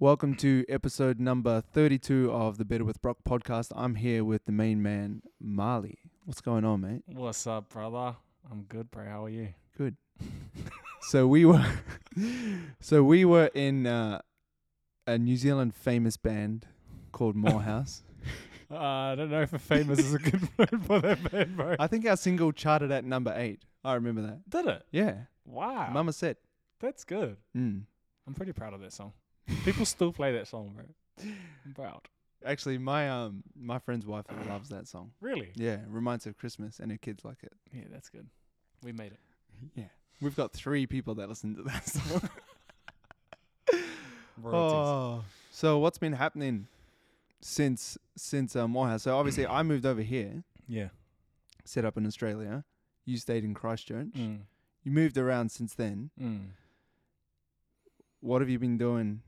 Welcome to episode number 32 of the Better with Brock podcast. I'm here with the main man, Marley. What's going on, mate? What's up, brother? I'm good, bro. How are you? Good. so we were so we were in uh, a New Zealand famous band called Moorhouse. Uh, I don't know if a famous is a good word for that band, bro. I think our single charted at number 8. I remember that. Did it? Yeah. Wow. Mama said. That's good. Mm. I'm pretty proud of that song. People still play that song, bro. I'm proud. Actually, my um my friend's wife loves that song. Really? Yeah, reminds her of Christmas and her kids like it. Yeah, that's good. We made it. Yeah. We've got 3 people that listen to that song. Oh, so what's been happening since since uh, Moorhouse? So obviously, I moved over here, Yeah. set up in Australia. You stayed in Christchurch. Mm. You moved around since then. Mm. What have you been doing?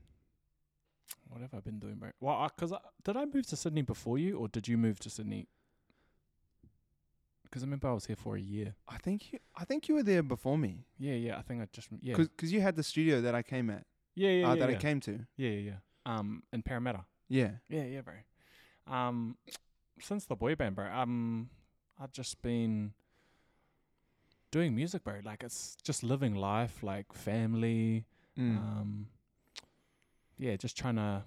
What have I been doing, bro? Well, I, cause I, did I move to Sydney before you, or did you move to Sydney? Because I remember I was here for a year. I think you, I think you were there before me, Yeah, yeah. I think I just yeah. because you had the studio that I came at, yeah, yeah, uh, yeah, that yeah. I came to. Yeah, yeah, yeah. Um, in Parramatta. Yeah. Yeah, yeah, bro. Um, since the boy band, bro. Um, I've just been doing music, bro. Like it's just living life, like family. Mm. Um, yeah, just trying to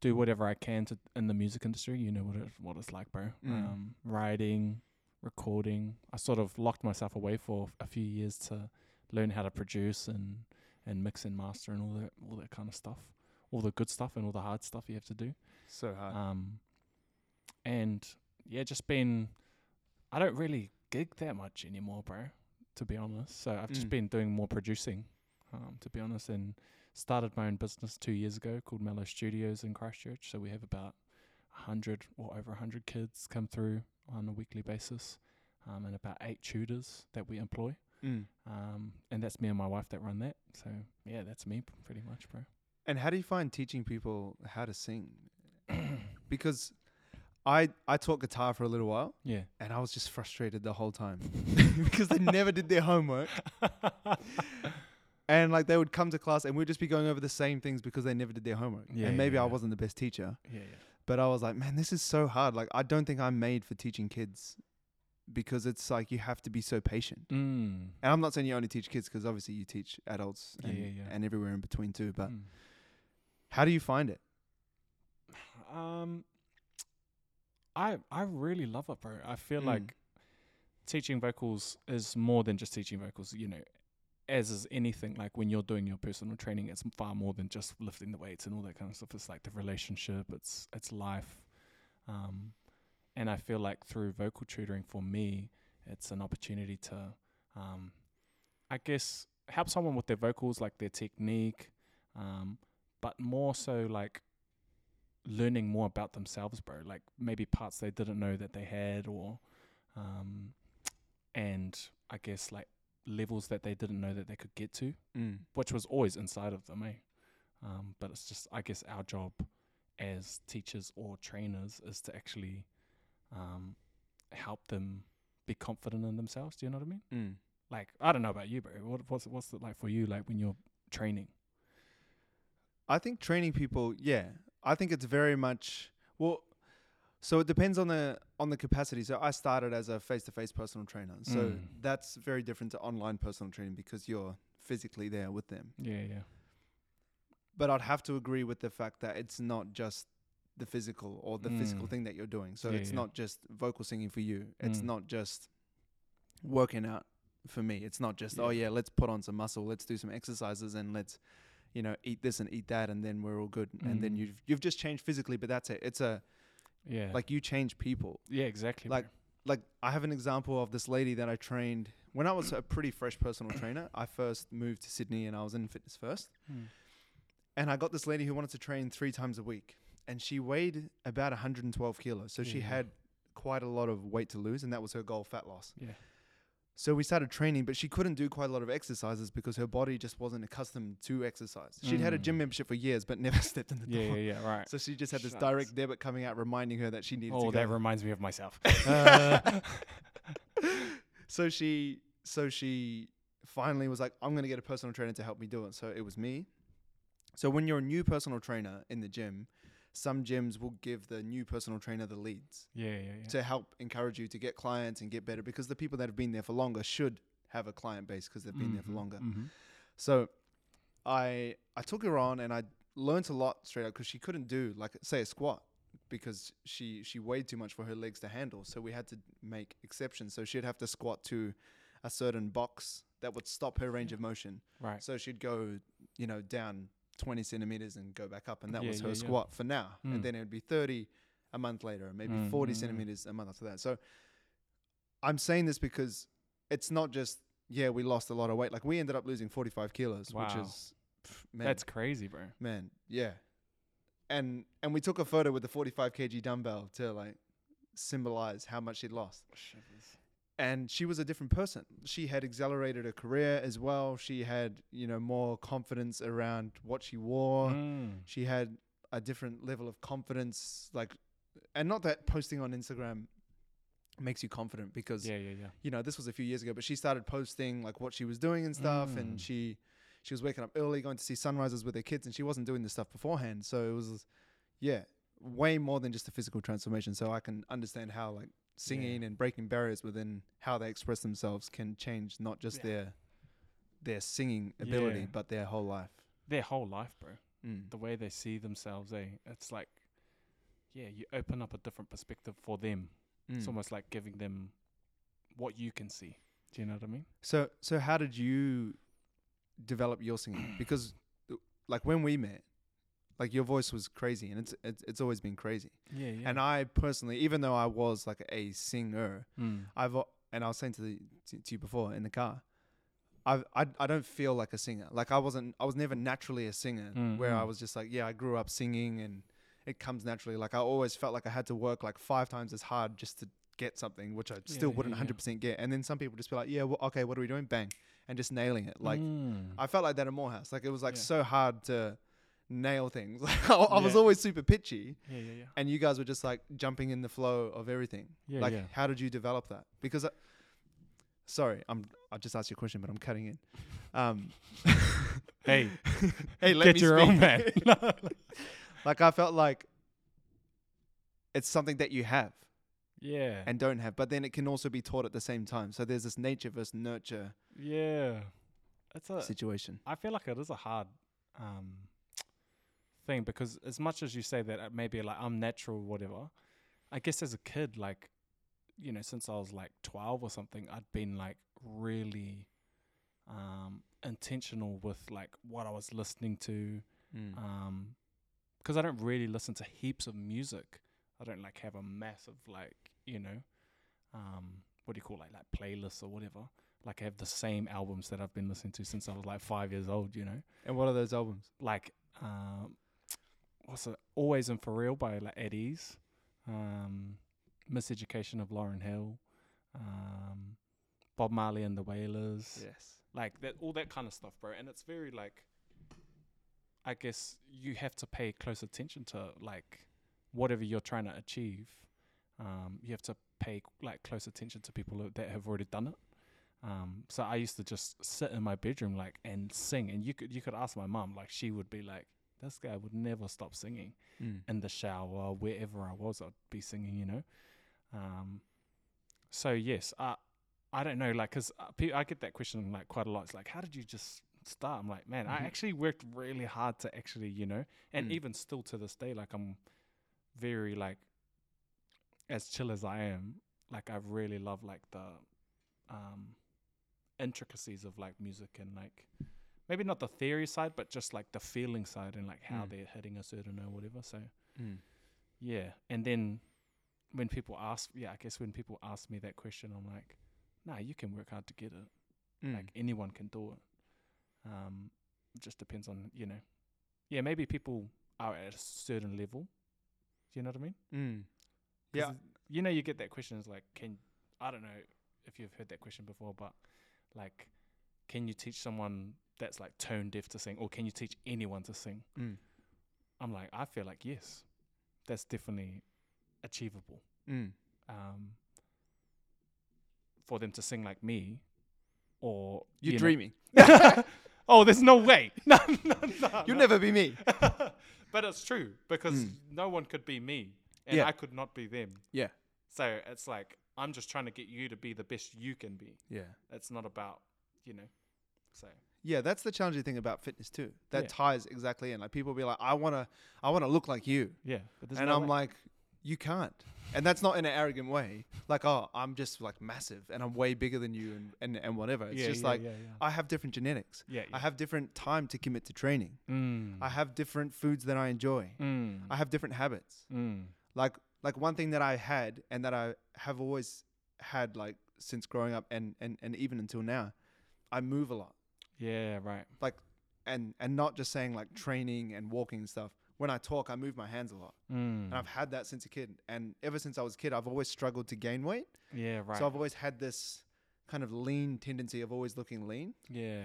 do whatever I can to in the music industry. You know what it what it's like, bro. Mm. Um, writing, recording. I sort of locked myself away for a few years to learn how to produce and and mix and master and all that all that kind of stuff. All the good stuff and all the hard stuff you have to do. so hard. Um, and yeah, just been. I don't really gig that much anymore, bro. To be honest, so I've just Mm. been doing more producing. Um, to be honest, and started my own business two years ago called Mellow Studios in Christchurch. So we have about a hundred or over a hundred kids come through on a weekly basis, um, and about eight tutors that we employ. Mm. Um, and that's me and my wife that run that. So yeah, that's me pretty much, bro. And how do you find teaching people how to sing? Because I I taught guitar for a little while, yeah. and I was just frustrated the whole time because they never did their homework. And like they would come to class and we'd just be going over the same things because they never did their homework. Yeah, and maybe yeah, I yeah. wasn't the best teacher, yeah, yeah. but I was like, man, this is so hard. Like I don't think I'm made for teaching kids because it's like you have to be so patient. Mm. And I'm not saying you only teach kids because obviously you teach adults and, yeah, yeah. and everywhere in between too. But Mm. how do you find it? Um, I I really love it, bro. I feel Mm. like teaching vocals is more than just teaching vocals. You know, as is anything. Like when you're doing your personal training, it's far more than just lifting the weights and all that kind of stuff. It's like the relationship. It's it's life. Um, and I feel like through vocal tutoring for me, it's an opportunity to, um, I guess, help someone with their vocals, like their technique, um, but more so like learning more about themselves, bro. Like maybe parts they didn't know that they had, or um, and I guess like levels that they didn't know that they could get to, Mm. which was always inside of them, eh? Um, but it's just I guess our job as teachers or trainers is to actually um, help them be confident in themselves. Do you know what I mean? Mm. Like I don't know about you, but What what's what's it like for you? Like when you're training? I think training people, yeah. I think it's very much well so it depends on the on the capacity. So I started as a face to face personal trainer. So Mm. that's very different to online personal training because you're physically there with them. Yeah, yeah. But I'd have to agree with the fact that it's not just the physical or the physical Mm. thing that you're doing. So Yeah, it's yeah. not just vocal singing for you. It's Mm. not just working out for me. It's not just, oh Yeah. yeah, let's put on some muscle, let's do some exercises and let's, you know, eat this and eat that and then we're all good. And then Mm. you've you've just changed physically, but that's it. It's a Yeah. like you change people. yeah, exactly. like, bro. Like I have an example of this lady that I trained when I was a pretty fresh personal trainer. I first moved to Sydney and I was in fitness first. Mm. And I got this lady who wanted to train three times a week. And she weighed about 112 kilos. So she had quite a lot of weight to lose. And that was her goal, fat loss. Yeah. So we started training, but she couldn't do quite a lot of exercises because her body just wasn't accustomed to exercise. She'd had a gym Mm. membership for years, but never stepped in the Yeah, door. yeah, yeah. Right. So she just had this direct debit coming out reminding her that she needed Oh, to that go. reminds me of myself. Uh, so she so she finally was like, I'm gonna get a personal trainer to help me do it. So it was me, So when you're a new personal trainer in the gym, some gyms will give the new personal trainer the leads Yeah, yeah, yeah. to help encourage you to get clients and get better because the people that have been there for longer should have a client base because they've been there for Mhm, longer. mhm. So I I took her on and I learnt a lot straight up because she couldn't do like say a squat because she she weighed too much for her legs to handle. So we had to make exceptions. So she'd have to squat to a certain box that would stop her range of motion. Right. So she'd go, you know, down 20 centimeters and go back up, and that Yeah, was her yeah, squat for now. Mm. And then it would be 30 a month later, and maybe Mm, 40 mm, centimeters a month after that. So I'm saying this because it's not just yeah we lost a lot of weight. Like we ended up losing 45 kilos, which is pff, man, That's crazy, bro. man, yeah. And and we took a photo with the 45 kg dumbbell to like symbolize how much she'd lost and she was a different person. She had accelerated her career as well. She had, you know, more confidence around what she wore. Mm. She had a different level of confidence, like, and not that posting on Instagram makes you confident because Yeah, yeah, yeah. you know this was a few years ago, but she started posting like what she was doing and stuff, Mm. and she she was waking up early, going to see sunrises with her kids, and she wasn't doing this stuff beforehand. So it was, yeah, way more than just a physical transformation. So I can understand how like singing and breaking barriers within how they express themselves can change not just Yeah. their their singing ability, Yeah. but their whole life. Their whole life, bro. Mm. The way they see themselves, eh? It's like, yeah, you open up a different perspective for them. It's Mm. almost like giving them what you can see. Do you know what I mean? So so how did you develop your singing? Because like when we met, like your voice was crazy, and it's it's, it's always been crazy. Yeah, yeah. And I personally, even though I was like a singer, mm. I've and I was saying to the to, to you before in the car, I've, I I don't feel like a singer. Like I wasn't. I was never naturally a singer. Mm, Where I mm. was just like, yeah, I grew up singing, and it comes naturally. Like I always felt like I had to work like five times as hard just to get something, which I still yeah, wouldn't yeah. hundred percent get. And then some people just be like, yeah, well, okay, what are we doing? Bang, and just nailing it. Like Mm. I felt like that in Moorhouse. Like it was like Yeah. so hard to nail things. Like I, I was Yeah. always super pitchy yeah, yeah, yeah. and you guys were just like jumping in the flow of everything. Yeah, like, yeah. how did you develop that? Because, I, sorry, I'm I just asked you a question, but I'm cutting in. Um, Hey, hey, let get me your speak. own man. like I felt like it's something that you have yeah, and don't have, but then it can also be taught at the same time. So there's this nature versus nurture yeah. It's a. situation. I feel like it is a hard um, thing because as much as you say that it maybe like I'm natural, or whatever. I guess as a kid, like you know, since I was like twelve or something, I'd been like really um, intentional with like what I was listening to. Mm. Um 'cause I don't really listen to heaps of music. I don't like have a massive like you know, um, what do you call it, like like playlists or whatever. Like I have the same albums that I've been listening to since I was like five years old. You know, and what are those albums? like um, it? Always and for real by like Eddie's, um, Miseducation of Lauryn Hill, um, Bob Marley and the Wailers Yes. like that all that kind of stuff bro and it's very like i guess you have to pay close attention to like whatever you're trying to achieve um you have to pay like close attention to people that have already done it um so i used to just sit in my bedroom like and sing and you could you could ask my mom like she would be like this guy would never stop singing Mm. in the shower, wherever I was, I'd be singing, you know. Um, so yes, I I don't know, like, cause uh, I get that question like quite a lot. It's like, how did you just start? I'm like, man, I Mhm. actually worked really hard to actually, you know, and Mm. even still to this day, like, I'm very like as chill as I am. Like, I really love like the um intricacies of like music and like maybe not the theory side, but just like the feeling side and like how Mm. they're hitting a certain or whatever. So Mm. yeah, and then when people ask, yeah, I guess when people ask me that question, I'm like, nah, you can work hard to get it. Mm. Like anyone can do it. Um, it just depends on you know, yeah, maybe people are at a certain level. Do you know what I mean? Mm. Yeah. you know, you get that question. It's like, can I don't know if you've heard that question before, but like, can you teach someone that's like tone deaf to sing, or can you teach anyone to sing? Mm. I'm like, I feel like yes, that's definitely achievable. Mm. Um, for them to sing like me, or You're you know- dreaming. Oh, there's no way. No, no, no. You'll no. never be me. but it's true because Mm. no one could be me, and Yeah. I could not be them. Yeah. So it's like I'm just trying to get you to be the best you can be. Yeah. It's not about you know. So Yeah, that's the challenging thing about fitness too. That Yeah. ties exactly in. Like people be like, I wanna, I wanna look like you, yeah, but there's and no I'm way. like, you can't. And that's not in an arrogant way. Like, oh, I'm just like massive, and I'm way bigger than you, and and, and whatever. It's yeah, just yeah, like yeah. I have different genetics. yeah, yeah. I have different time to commit to training. Mm. I have different foods that I enjoy. Mm. I have different habits. mm. Like like one thing that I had and that I have always had like since growing up and and and even until now, I move a lot. Yeah, right. Like, and and not just saying like training and walking and stuff. When I talk, I move my hands a lot, Mm. and I've had that since a kid. And ever since I was a kid, I've always struggled to gain weight. yeah, right. So I've always had this kind of lean tendency of always looking lean. yeah.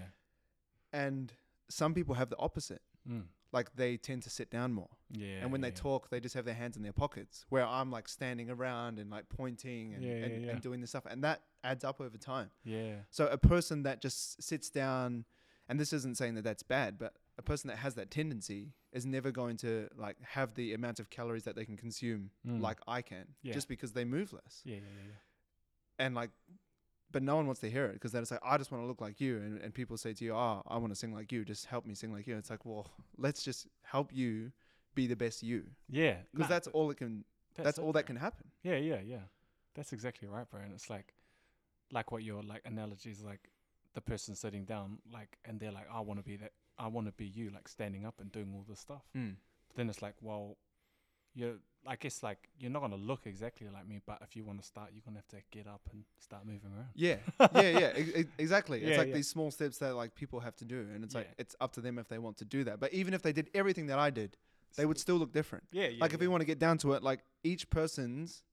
And some people have the opposite, Mm. like they tend to sit down more, Yeah. and when they talk, they just have their hands in their pockets. Where I'm like standing around and like pointing and Yeah, yeah, and, yeah. and doing this stuff, and that adds up over time. Yeah. So a person that just sits down, and this isn't saying that that's bad, but a person that has that tendency is never going to like have the amount of calories that they can consume Mm. like I can, Yeah. just because they move less. Yeah, yeah, yeah, yeah. And like, but no one wants to hear it because then it's like I just want to look like you, and, and people say to you, "Oh, I want to sing like you. Just help me sing like you." It's like, well, let's just help you be the best you, Yeah, because nah, that's all it can. That's, it, all that can happen. Yeah, yeah, yeah. That's exactly right, bro. And it's like, like what your like analogy is like, the person sitting down, like, and they're like, I want to be that. I want to be you, like standing up and doing all this stuff. Mm. But then it's like, well, you're. I guess like you're not gonna look exactly like me, but if you want to start, you're gonna have to get up and start moving around. Yeah, yeah, yeah, exactly. It's like yeah. these small steps that like people have to do, and it's like it's up to them if they want to do that. But even if they did everything that I did, they would still look different. Yeah, yeah. like if yeah. we want to get down to it, like each person's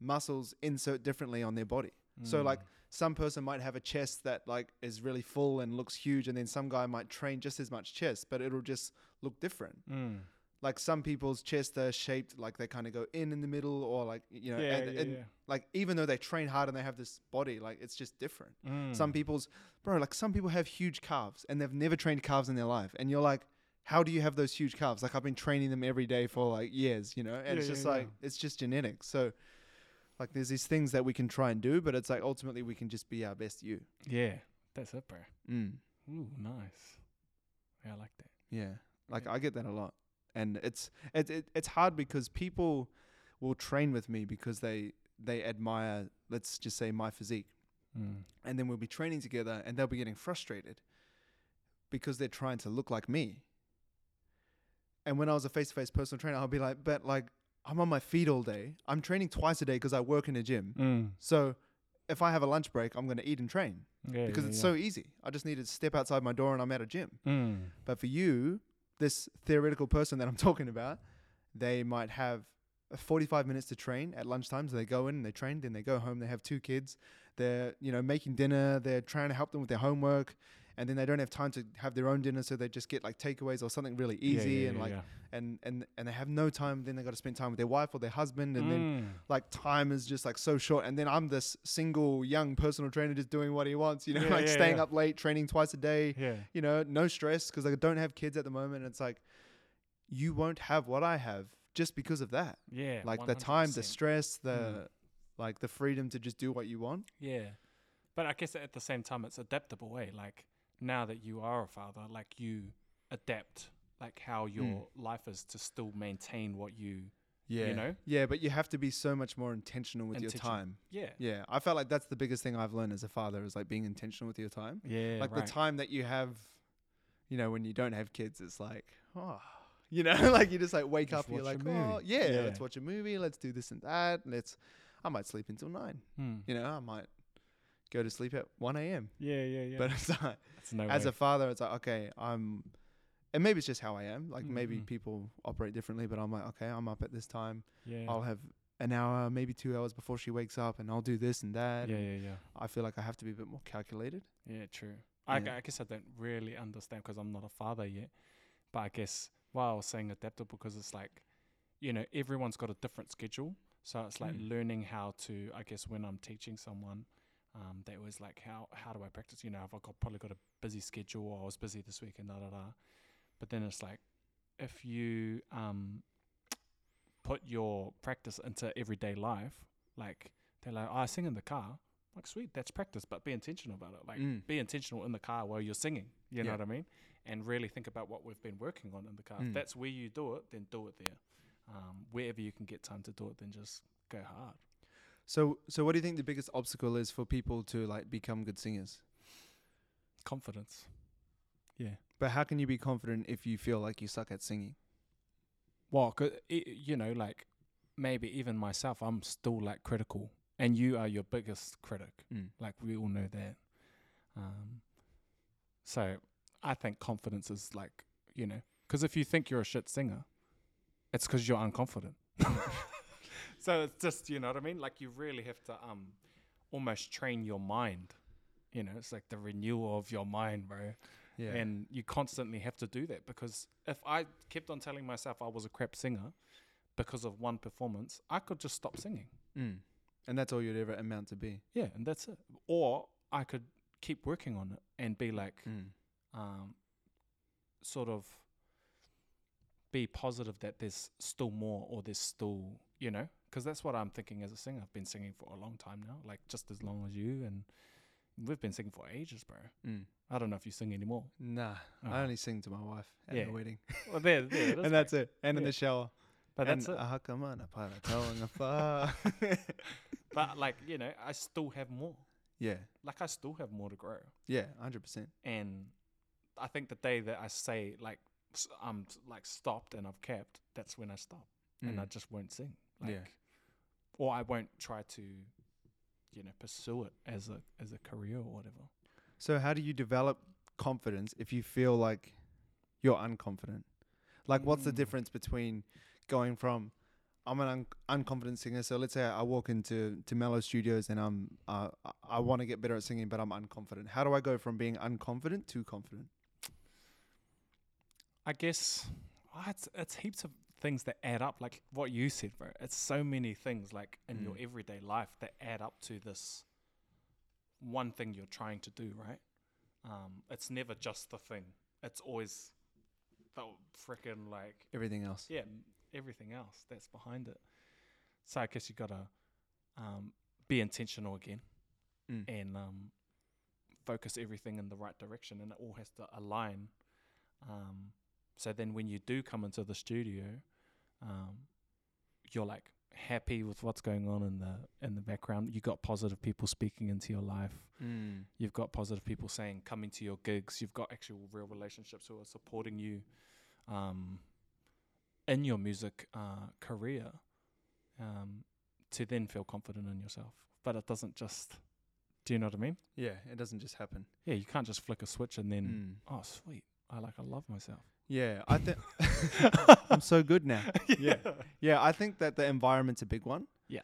muscles insert differently on their body. So like Mm. some person might have a chest that like is really full and looks huge, and then some guy might train just as much chest, but it'll just look different. Mm. Like some people's chests are shaped like they kind of go in in the middle, or like you know, yeah, and, yeah, and yeah. like even though they train hard and they have this body, like it's just different. Some Mm. people's, bro, like some people have huge calves and they've never trained calves in their life. And you're like, how do you have those huge calves? Like I've been training them every day for like years, you know? And Yeah, it's just yeah. like, it's just genetics. So like there's these things that we can try and do, but it's like ultimately we can just be our best you. Yeah, that's it, bro. Mm. Ooh, nice. Yeah, I like that. Yeah. Like Yeah. I get that a lot. And it's, it, it, it's hard because people will train with me because they, they admire, let's just say my physique. Mm. and then we'll be training together and they'll be getting frustrated because they're trying to look like me. And when I was a face to face personal trainer, I'll be like, but like, I'm on my feet all day. I'm training twice a day because I work in a gym. Mm. So if I have a lunch break, I'm going to eat and train Yeah, because yeah, it's yeah. so easy. I just need to step outside my door and I'm at a gym. Mm. But for you, this theoretical person that I'm talking about, they might have uh, 45 minutes to train at lunchtime. So they go in and they train, then they go home. They have two kids. They're, you know, making dinner. They're trying to help them with their homework. And then they don't have time to have their own dinner. So they just get like takeaways or something really easy. yeah, and like, yeah. and, and, and they have no time. Then they got to spend time with their wife or their husband. And then Mm. like time is just like so short. And then I'm this single young personal trainer just doing what he wants, you know, Yeah, like yeah, staying yeah. up late, training twice a day yeah, you know, no stress because I don't have kids at the moment. And it's like you won't have what I have just because of that. yeah. like the time, the stress, the Mm. like the freedom to just do what you want. Yeah. But I guess at the same time, it's adaptable way. Like now that you are a father, like you adapt, like how your Mm. life is to still maintain what you, Yeah, you know. Yeah, but you have to be so much more intentional with your time. Yeah. Yeah, I felt like that's the biggest thing I've learned as a father is like being intentional with your time. Yeah. like right. the time that you have, you know, when you don't have kids, it's like, oh, you know, like you just like wake Just up, you're like, oh, yeah, Yeah. let's watch a movie, let's do this and that, let's. I might sleep until nine. Hmm. You know, I might go to sleep at 1 a.m. Yeah, yeah, yeah. But it's like, no as way. a father, it's like, okay, I'm, and maybe it's just how I am. Like maybe Mhm. people operate differently, but I'm like, okay, I'm up at this time. yeah. I'll have an hour, maybe two hours before she wakes up, and I'll do this and that. yeah, and yeah, yeah. I feel like I have to be a bit more calculated. Yeah, true. I, Yeah. I guess I don't really understand because I'm not a father yet. But I guess why I was saying adaptable because it's like, you know, everyone's got a different schedule. So it's like Mm. learning how to, I guess, when I'm teaching someone, Um, they was like, how how do I practice? You know, I've got probably got a busy schedule, or I was busy this week, and da da da. But then it's like, if you um put your practice into everyday life, like they're like, oh, I sing in the car. Like, sweet, that's practice, but be intentional about it. Like, Mm. be intentional in the car while you're singing. You know what I mean? And really think about what we've been working on in the car. Mm. If that's where you do it, then do it there. Um, wherever you can get time to do it, then just go hard. So, so what do you think the biggest obstacle is for people to like become good singers? Confidence. Yeah. But how can you be confident if you feel like you suck at singing? Well, 'cause i you know, like maybe even myself, I'm still like critical, and you are your biggest critic. Mm. Like we all know that. Um, so I think confidence is like you know, because if you think you're a shit singer, it's because you're unconfident. so it's just you know what I mean. Like you really have to um almost train your mind. You know, it's like the renewal of your mind, bro. Yeah. And you constantly have to do that because if I kept on telling myself I was a crap singer because of one performance, I could just stop singing. mm. And that's all you'd ever amount to be. Yeah, and that's it. Or I could keep working on it and be like, Mm. um, sort of be positive that there's still more or there's still, you know, because that's what I'm thinking as a singer. I've been singing for a long time now, like just as long as you, and we've been singing for ages, bro. Mm. I don't know if you sing anymore. Nah, Oh. I only sing to my wife at Yeah. the wedding, Well, there, there, is, and that's it. And in the shower. But and that's it. a hakamana para tauanga. But like you know, I still have more. Yeah, Like I still have more to grow. yeah, hundred percent. And I think the day that I say like I'm like stopped and I've capped, that's when I stop and I Mm. just won't sing. Like, Yeah. Or I won't try to, you know, pursue it as a as a career or whatever. So how do you develop confidence if you feel like you're unconfident? Like, what's the Mm. difference between going from I'm an un- unconfident singer. So let's say I walk into to Mellow Studios and I'm uh, I- I want to get better at singing, but I'm unconfident. How do I go from being unconfident to confident? I guess oh, it's it's heaps of things that add up. Like what you said, bro. It's so many things like in your Mm. everyday life that add up to this one thing you're trying to do, right? Um, it's never just the thing. It's always the freaking like Everything else. yeah, everything else that's behind it. So I guess you gotta um, be intentional again Mm. and um, focus everything in the right direction, and it all has to align. Um, so then, when you do come into the studio, um, you're like happy with what's going on in the in the background. You got positive people speaking into your life. Mm. You've got positive people saying coming to your gigs. You've got actual real relationships who are supporting you um, in your music uh, career um, to then feel confident in yourself. But it doesn't just. Do you know what I mean? Yeah, it doesn't just happen. Yeah, you can't just flick a switch and then Mm. oh sweet, I like I love myself. Yeah, I think I'm so good now. Yeah. Yeah, I think that the environment's a big one. Yeah.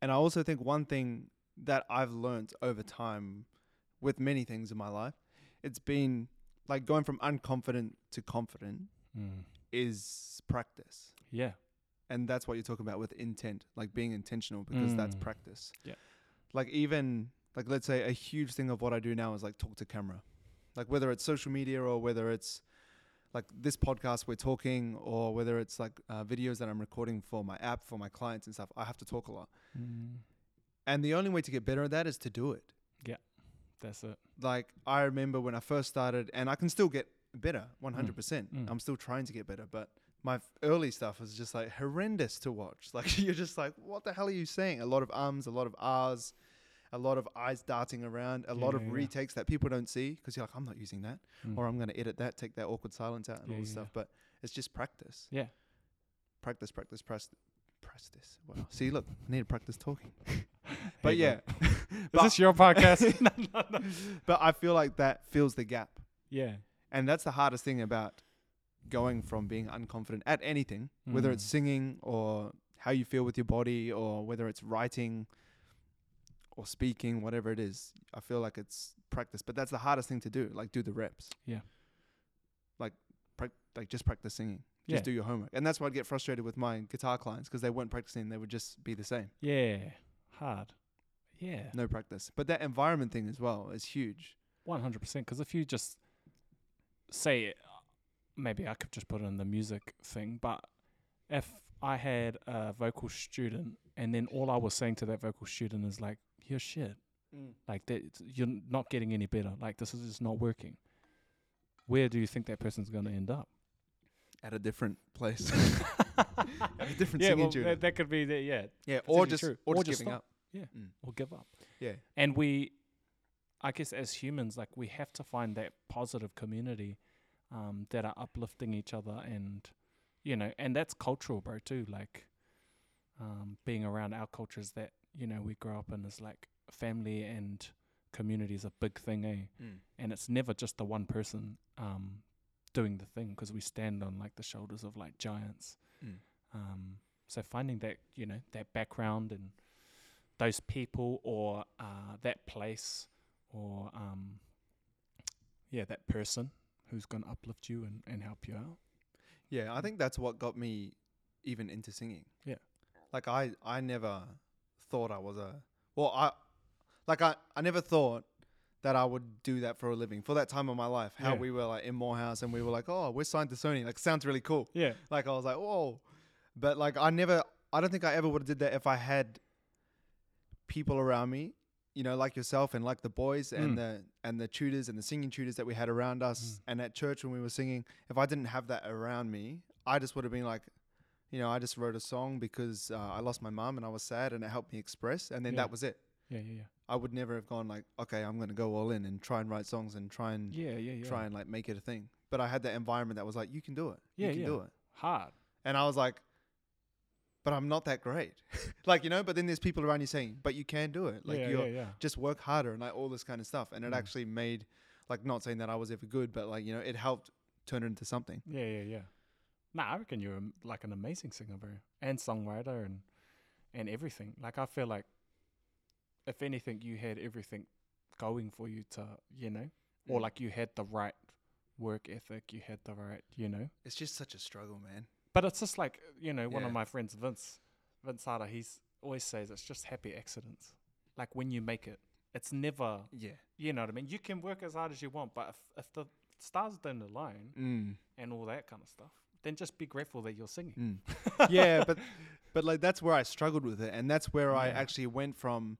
And I also think one thing that I've learnt over time with many things in my life, it's been like going from unconfident to confident Mm. is practice. Yeah. And that's what you're talking about with intent, like being intentional because that's Mm. practice. Yeah. Like even like let's say a huge thing of what I do now is like talk to camera. Like whether it's social media or whether it's like this podcast we're talking or whether it's like uh, videos that I'm recording for my app for my clients and stuff, I have to talk a lot. Mm. And the only way to get better at that is to do it. Yeah that's it. Like I remember when I first started and I can still get better 100%. Mm. I'm still trying to get better, but my early stuff was just like horrendous to watch. Like you're just like, what the hell are you saying? A lot of ums, a lot of r's, a lot of eyes darting around, a lot of yeah, yeah. retakes that people don't see because you're like, I'm not using that, Mm. or I'm going to edit that, take that awkward silence out, and Yeah, all this yeah, stuff. But it's just practice, yeah. practice, practice, practice. Practice. Wow. See, look, I need to practice talking. But yeah, go. Is this your podcast? no, no, no. but I feel like that fills the gap. Yeah. And that's the hardest thing about going from being unconfident at anything, whether it's Mm. singing or how you feel with your body or whether it's writing or speaking, whatever it is. I feel like it's practice, but that's the hardest thing to do. Like do the reps. Yeah. Like prac- like just practice singing. Just Yeah. do your homework. And that's why I'd get frustrated with my guitar clients because they weren't practicing. They would just be the same. Yeah. Hard. Yeah. no practice. But that environment thing as well is huge. One hundred percent. Because if you just say, maybe I could just put it in the music thing, but if I had a vocal student and then all I was saying to that vocal student is like, "You're shit. Like that, you're not getting any better. Like this is just not working." Where do you think that person's going to end up? At a different place. At a different yeah, singing well, that, that could be the, yeah, yeah, or just or, Or just just giving stop. up. Yeah. Mm. or give up. Yeah. And we, I guess, as humans, like we have to find that positive community um, that are uplifting each other, and you know, and that's cultural, bro, too. Like um, being around our cultures that you know we grow up in is like family and community is a big thing, eh? Mm. And it's never just the one person um, doing the thing because we stand on like the shoulders of like giants. Mm. Um, so finding that you know that background and those people or uh, that place or um, yeah that person who's going to uplift you and, and help you out. Yeah, I think that's what got me even into singing. Yeah. Like I I never thought I was a well I like I I never thought that I would do that for a living for that time of my life. How Yeah. we were like in Moorhouse and we were like, oh, we're signed to Sony. Like sounds really cool. Yeah, Like I was like, whoa, but like I never I don't think I ever would have did that if I had people around me. You know, like yourself and like the boys and Mm. the and the tutors and the singing tutors that we had around us Mm. and at church when we were singing. If I didn't have that around me, I just would have been like, you know, I just wrote a song because uh, I lost my mom and I was sad and it helped me express, and then Yeah. that was it. yeah, yeah, yeah, I would never have gone like, okay, I'm gonna go all in and try and write songs and try and yeah, yeah, yeah. try and like make it a thing. But I had that environment that was like, you can do it. Yeah, you can yeah. do it. hard. And I was like, but I'm not that great. like, you know, but then there's people around you saying, but you can do it. Like, yeah, you're yeah, yeah. just work harder and like all this kind of stuff. And it Mm. actually made, like, not saying that I was ever good, but like, you know, it helped turn it into something. Yeah, yeah, yeah. Nah, I reckon you're am- like an amazing singer, bro, and songwriter, and and everything. Like I feel like, if anything, you had everything going for you to, you know, or Mm. like you had the right work ethic, you had the right, you know. It's just such a struggle, man. But it's just like you know, one Yeah. of my friends, Vince, Vince Harder, he's always says it's just happy accidents. Like when you make it, it's never, Yeah. you know what I mean. You can work as hard as you want, but if if the stars don't align Mm. and all that kind of stuff, then just be grateful that you're singing. Mm. yeah, but but like that's where I struggled with it, and that's where I actually went from,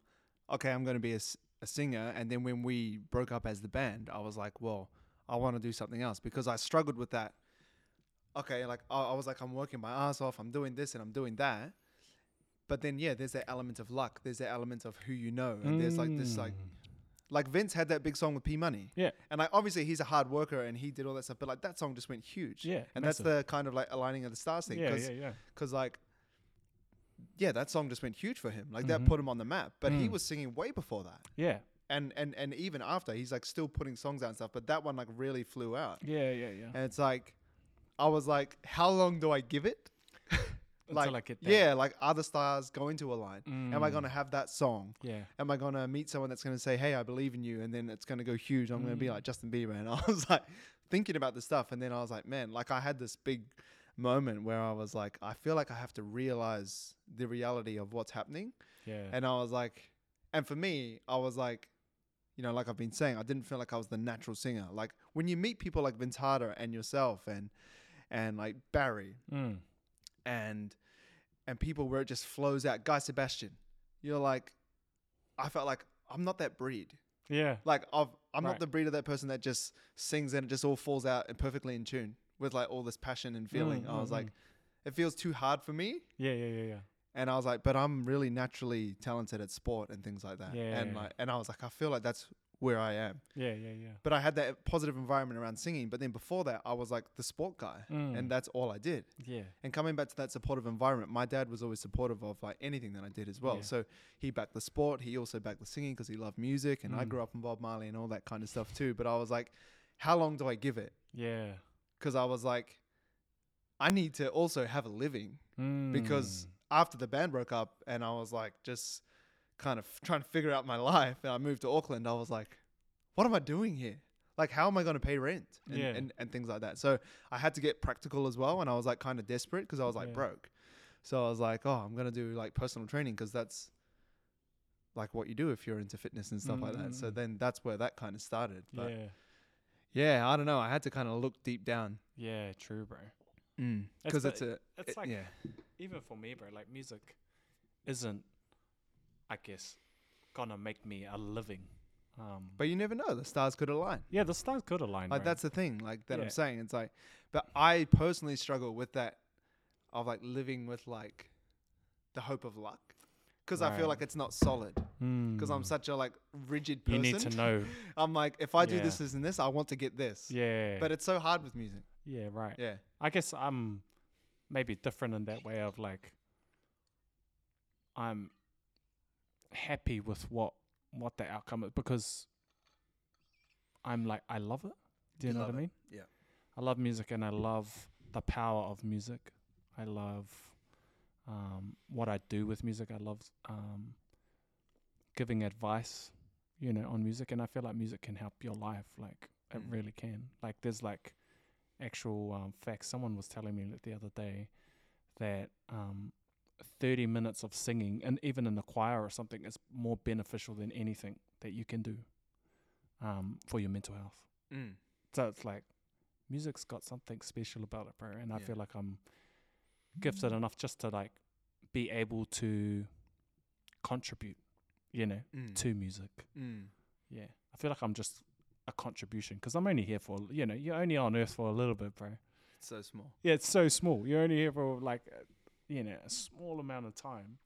okay, I'm going to be a, s- a singer, and then when we broke up as the band, I was like, well, I want to do something else because I struggled with that. Okay, like I, I was like, I'm working my ass off, I'm doing this and I'm doing that, but then yeah, there's that element of luck, there's that element of who you know, and there's like this like Mm. Like Vince had that big song with P Money. Yeah. And like obviously he's a hard worker and he did all that stuff, but like that song just went huge. Yeah, And massive. that's the kind of like aligning of the stars thing. yeah, 'cause yeah, yeah. because like yeah that song just went huge for him like that Mhm. put him on the map but he Mm. was singing way before that Yeah, and and and even after he's like still putting songs out and stuff but that one like really flew out yeah, yeah, yeah. and it's like i was like how long do i give it like I yeah like other stars going to align. Am i Mm. going to have that song? Yeah, am i going to meet someone that's going to say hey i believe in you and then it's going to go huge? I'm going to be Mm. like justin bieber and i was like thinking about this stuff and then i was like man like i had this big moment where i was like i feel like i have to realize the reality of what's happening. Yeah, and i was like and for me i was like you know like i've been saying i didn't feel like i was the natural singer. Like when you meet people like harder and yourself and and like barry mm. And and people where it just flows out. Guy Sebastian, you're like, I felt like I'm not that breed. yeah, Like I've, I'm not the breed of that person that just sings and it just all falls out and perfectly in tune with like all this passion and feeling. Mm, I was mm, like, mm. it feels too hard for me. yeah, yeah, yeah, yeah. And I was like, but I'm really naturally talented at sport and things like that. Yeah, and yeah, like, and I was like, I feel like that's where I am. Yeah, yeah, yeah. But I had that positive environment around singing. But then before that, I was like the sport guy, Mm. and that's all I did. Yeah, And coming back to that supportive environment, my dad was always supportive of like anything that I did as well. Yeah. So he backed the sport. He also backed the singing because he loved music, and I Mm. grew up on Bob Marley and all that kind of stuff too. But I was like, how long do I give it? yeah. Because I was like, I need to also have a living because Mm. after the band broke up, and I was like just kind of trying to figure out my life, and I moved to Auckland. I was like, what am I doing here? Like, how am I going to pay rent and, Yeah. and, and things like that? So I had to get practical as well. And I was like kind of desperate because I was like Yeah. broke. So I was like, oh, I'm going to do like personal training because that's like what you do if you're into fitness and stuff like that. So Mm. then that's where that kind of started. But yeah. yeah, I don't know. I had to kind of look deep down Yeah, true, bro. because the- it's a It's it- like yeah. even for me, bro, like music isn't, I guess, gonna make me a living. Um, But you never know. The stars could align. yeah, the stars could align. Like bro. that's the thing. Like that Yeah. I'm saying. It's like, but I personally struggle with that of like living with like the hope of luck because I feel like it's not solid because I'm Mm. such a like rigid person. You need to know. I'm like, if I do Yeah. this, this, and this, I want to get this. Yeah. But it's so hard with music. yeah, right. Yeah. I guess I'm maybe different in that way of like I'm happy with what what the outcome is because I'm like I love it. Do you, You know what I it, mean? yeah. I love music and I love the power of music. I love um, what I do with music. I love um, giving advice, you know, on music, and I feel like music can help your life. Like it Mm. really can. Like there's like actual um, facts. Someone was telling me the other day that um, 30 minutes of singing, and even in the choir or something, is more beneficial than anything that you can do um, for your mental health. Mm. So it's like music's got something special about it, bro. And I feel like I'm gifted enough just to like be able to contribute, you know, Mm. to music. Mm. Yeah. I feel like I'm just a contribution because I'm only here for, you know, you're only on earth for a little bit, bro. It's so small. Yeah, it's so small. You're only here for like, you know, a small amount of time.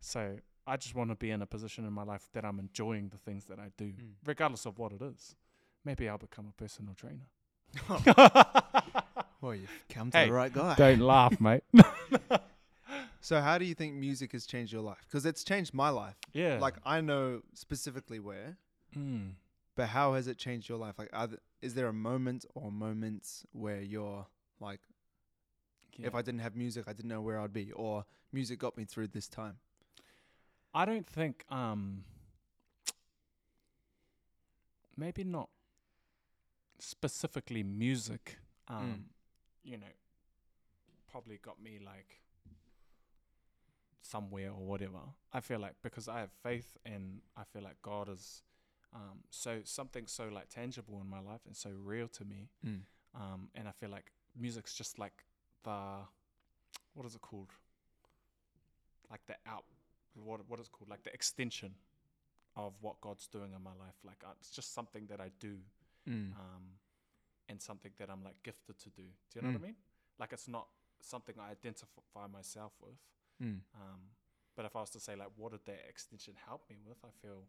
So I just want to be in a position in my life that I'm enjoying the things that I do, Mm. regardless of what it is. Maybe I'll become a personal trainer. Well, you've come to Hey, the right guy. Don't laugh, mate. So, how do you think music has changed your life? Because it's changed my life. yeah. Like, I know specifically where, mm. but how has it changed your life? Like, are th- is there a moment or moments where you're like, yeah. if I didn't have music, I didn't know where I'd be, or music got me through this time? I don't think um maybe not specifically music um you know probably got me like somewhere or whatever. I feel like because I have faith and I feel like God is um so something so like tangible in my life and so real to me. Mm. Um and I feel like music's just like the what is it called? Like the out what what is it called? Like the extension of what God's doing in my life. Like uh, it's just something that I do, Mm. um, and something that I'm like gifted to do. Do you know what I mean? Like it's not something I identify myself with. Mm. Um, but if I was to say like, what did that extension help me with? I feel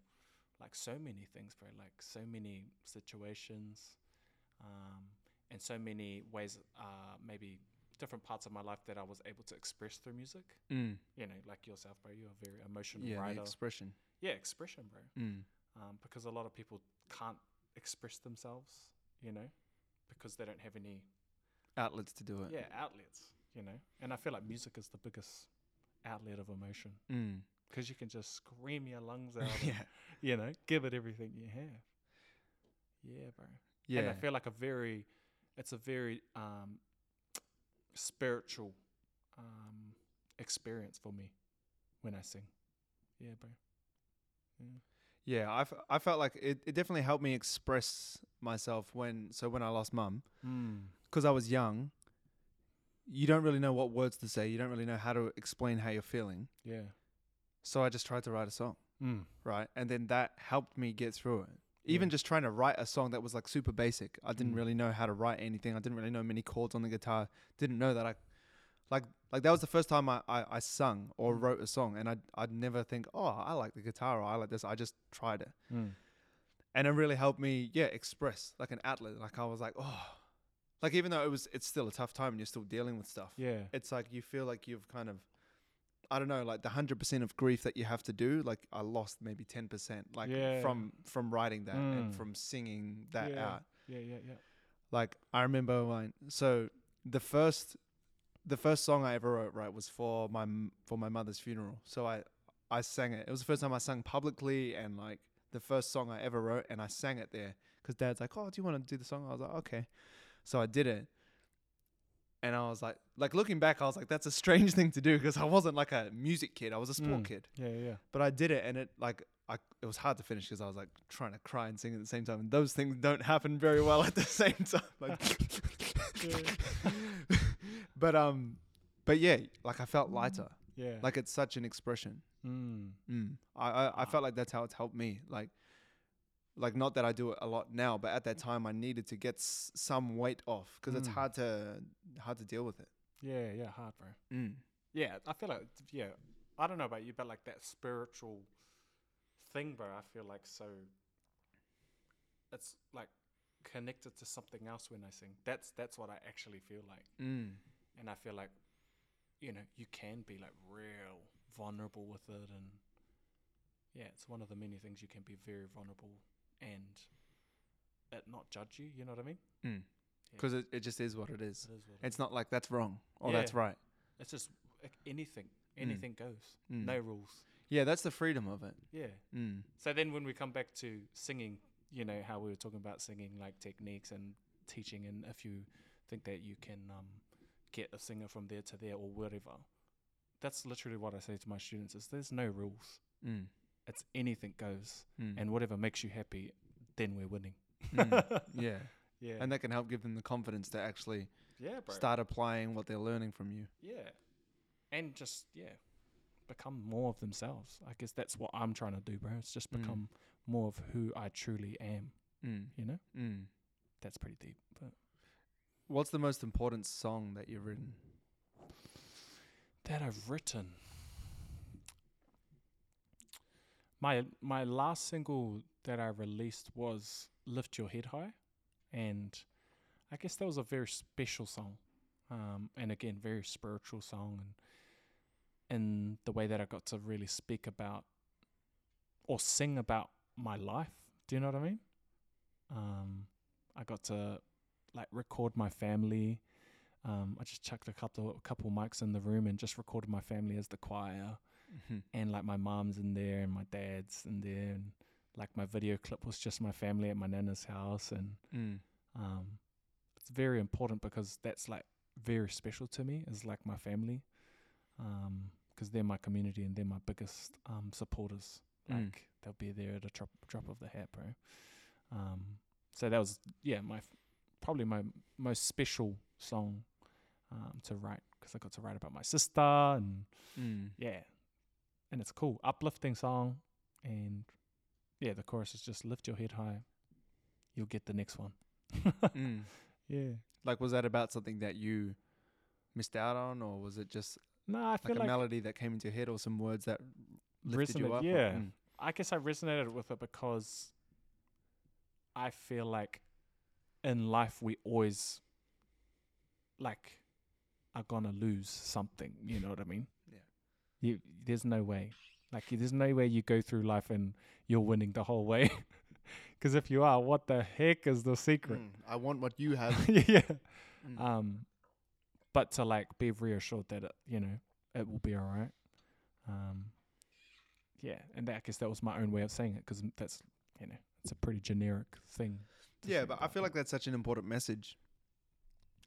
like so many things, bro. Like so many situations, um, and so many ways. Uh, maybe different parts of my life that I was able to express through music. Mm. You know, like yourself, bro. You're a very emotional Yeah, writer. expression. yeah, expression, bro. Mm. Um, because a lot of people can't express themselves. You know, because they don't have any Outlets to do it. yeah outlets. You know, and I feel like music is the biggest outlet of emotion Mm. because you can just scream your lungs out. and, yeah. you know, give it everything you have. Yeah, bro. Yeah. And I feel like a very, it's a very um, spiritual um, experience for me when I sing. Yeah, bro. Yeah. Yeah, I, f- I felt like it, it definitely helped me express myself when so when I lost mum Mm. because I was young. You don't really know what words to say. You don't really know how to explain how you're feeling. Yeah. So I just tried to write a song, Mm. right? And then that helped me get through it. Even Yeah. just trying to write a song that was like super basic. I didn't Mm. really know how to write anything. I didn't really know many chords on the guitar. Didn't know that I like like that was the first time I, I, I sung or Mm. wrote a song and I'd I'd never think, Oh, I like the guitar or I like this. I just tried it. Mm. and it really helped me yeah express like an outlet like i was like oh like even though it was it's still a tough time and you're still dealing with stuff Yeah. it's like you feel like you've kind of i don't know like the 100% of grief that you have to do like i lost maybe 10% like Yeah. from from writing that and Mm. from singing that Yeah. out Yeah, yeah, yeah. like i remember when so the first the first song i ever wrote right was for my m- for my mother's funeral so i i sang it it was the first time i sang publicly and like the first song i ever wrote and i sang it there because dad's like oh do you want to do the song i was like okay so i did it And I was like, like looking back, I was like, that's a strange thing to do because I wasn't like a music kid. I was a sport Mm. kid. Yeah, yeah. But I did it, and it like I it was hard to finish because I was like trying to cry and sing at the same time, and those things don't happen very well at the same time. Like, but um, but yeah, like I felt lighter. Yeah. Like it's such an expression. mm. Mm. I, I I felt like that's how it's helped me. Like, like not that I do it a lot now, but at that time I needed to get s- some weight off because it's Mm. hard to hard to deal with it. Yeah, yeah, hard, bro. Mm. Yeah, I feel like yeah. I don't know about you, but like that spiritual thing, bro. I feel like so. It's like connected to something else when I sing. That's that's what I actually feel like, Mm. and I feel like, you know, you can be like real vulnerable with it, and yeah, it's one of the many things you can be very vulnerable and it not judge you. You know what I mean? Mm. Because it, it just is what it is. It is what it It's not like that's wrong or that's right. It's just like, anything, anything goes. Mm. No rules. Yeah, that's the freedom of it. Yeah. Mm. So then when we come back to singing, you know, how we were talking about singing like techniques and teaching and if you think that you can um, get a singer from there to there or wherever, that's literally what I say to my students is there's no rules. Mm. It's anything goes. Mm. And whatever makes you happy, then we're winning. Mm. yeah, Yeah. and that can help give them the confidence to actually yeah, bro. start applying what they're learning from you. Yeah. And just, yeah, become more of themselves. I guess that's what I'm trying to do, bro. It's just Mm. become more of who I truly am, Mm. you know? Mm. That's pretty deep. But What's the most important song that you've written? that I've written. My my last single that I released was Lift Your Head High and I guess that was a very special song. Um and again very spiritual song and in the way that I got to really speak about or sing about my life. Do you know what I mean? Um I got to like record my family. Um, I just chucked a couple a couple mics in the room and just recorded my family as the choir Mm-hmm. and like my mom's in there and my dad's in there and like my video clip was just my family at my nana's house and Mm. um, it's very important because that's like very special to me is like my family because they're my community and they're my biggest um, supporters Mm. like they'll be there at a drop drop of the hat bro um, so that was yeah my f- probably my most special song um, to write because I got to write about my sister and Mm. yeah, and it's cool, uplifting song, and yeah, the chorus is just lift your head high, you'll get the next one. Mm. Yeah. Like, was that about something that you missed out on, or was it just No, I like feel a like, melody that came into your head, or some words that lifted you up? yeah. Mm. I guess I resonated with it because I feel like in life we always like are gonna lose something. You know what I mean? You there's no way. Like there's no way you go through life and you're winning the whole way. Because if you are, what the heck is the secret? Mm. I want what you have. yeah. Mm. Um, but to like be reassured that it, you know it will be all right. Um, yeah, and that, I guess that was my own way of saying it because that's you know it's a pretty generic thing. Yeah, but I feel like that's such an important message.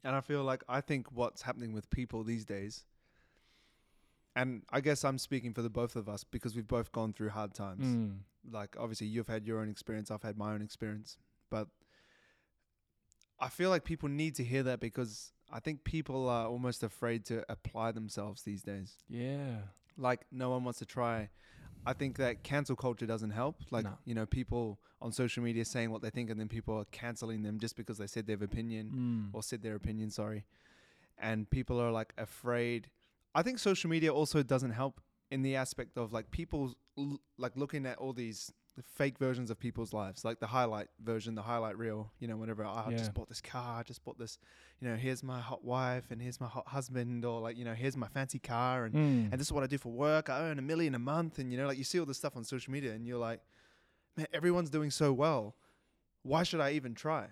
And I feel like I think what's happening with people these days, and I guess I'm speaking for the both of us because we've both gone through hard times. Mm, Like, obviously, you've had your own experience, I've had my own experience. But I feel like people need to hear that because I think people are almost afraid to apply themselves these days. yeah, Like, no one wants to try. I think that cancel culture doesn't help. Like, No. you know, people on social media saying what they think and then people are canceling them just because they said their opinion mm, or said their opinion, sorry. And people are like afraid. I think social media also doesn't help in the aspect of like people l- like looking at all these fake versions of people's lives, like the highlight version, the highlight reel, you know, whenever "Oh, I Yeah. just bought this car, I just bought this, you know, here's my hot wife and here's my hot husband or like, you know, here's my fancy car and mm. and this is what I do for work. I earn a million a month, and you know, like you see all this stuff on social media, and you're like, man, everyone's doing so well. Why should I even try?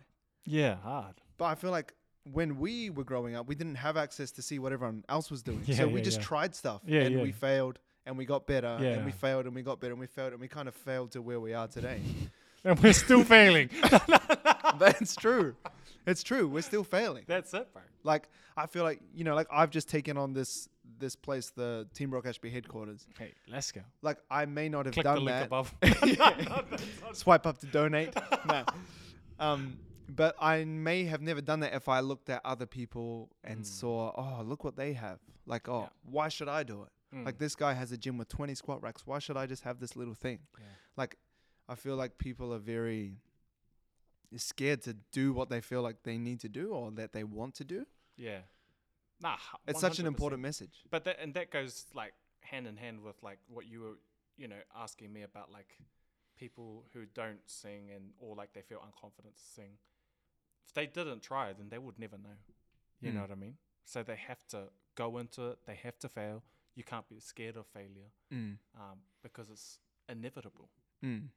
yeah, hard. But I feel like when we were growing up, we didn't have access to see what everyone else was doing, Yeah, so we just yeah. tried stuff, Yeah, and yeah. we failed, and we got better, and we failed, and we got better, and we failed, and we kind of failed to where we are today. And we're still failing. That's true. It's true. We're still failing. That's it, bro. Like I feel like you know, like I've just taken on this this place, the Team Brock Ashby headquarters. Hey, let's go. Like I may not have Click the done link that. above. Swipe up to donate. no. Um, but I may have never done that if I looked at other people and Mm. saw, oh, look what they have. Like, oh, Yeah. why should I do it? Mm. Like this guy has a gym with 20 squat racks. Why should I just have this little thing? Yeah. Like, I feel like people are very scared to do what they feel like they need to do or that they want to do. Yeah. Nah. It's such an important message. But that and that goes like hand in hand with like what you were, you know, asking me about like people who don't sing and or like they feel unconfident to sing. If they didn't try, then they would never know. You know Mm. what I mean? So they have to go into it. They have to fail. You can't be scared of failure Mm. um, because it's inevitable. Mm.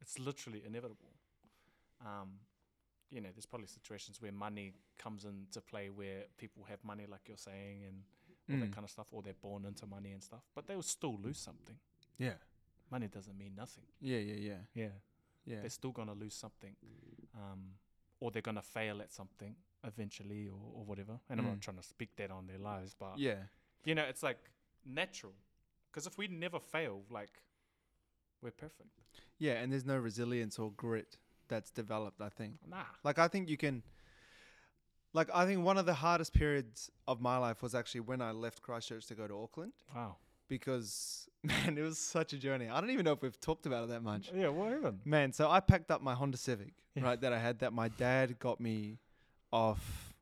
It's literally inevitable. Um, you know, there's probably situations where money comes into play where people have money, like you're saying, and all that Mm. kind of stuff, or they're born into money and stuff, but they will still lose something. Yeah. Money doesn't mean nothing. Yeah, yeah, yeah. Yeah. Yeah. They're still going to lose something. Um, or they're going to fail at something eventually or, or whatever. And I'm Mm. not trying to speak that on their lives, but, Yeah. you know, it's like natural. Because if we never fail, like, we're perfect. Yeah, and there's no resilience or grit that's developed, I think. Nah. Like I think you can like I think one of the hardest periods of my life was actually when I left Christchurch to go to Auckland Wow. Because man, it was such a journey. I don't even know if we've talked about it that much. Yeah, what happened? Man, so I packed up my Honda Civic, Yeah. right, that I had that my dad got me off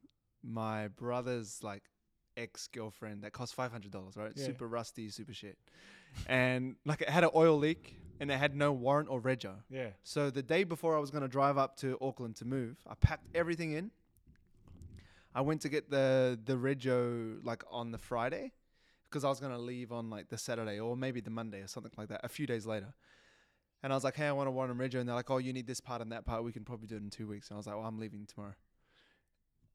my brother's like ex girlfriend that cost five hundred dollars, right? Yeah. Super rusty, super shit. And like it had an oil leak and it had no warrant or rego. Yeah. So the day before I was going to drive up to Auckland to move, I packed everything in. I went to get the the rego like on the Friday because I was going to leave on like the Saturday or maybe the Monday or something like that. A few days later. And I was like, "Hey, I want to warrant and rego." And they're like, "Oh, you need this part and that part. We can probably do it in 2 weeks." And I was like, "Well, I'm leaving tomorrow."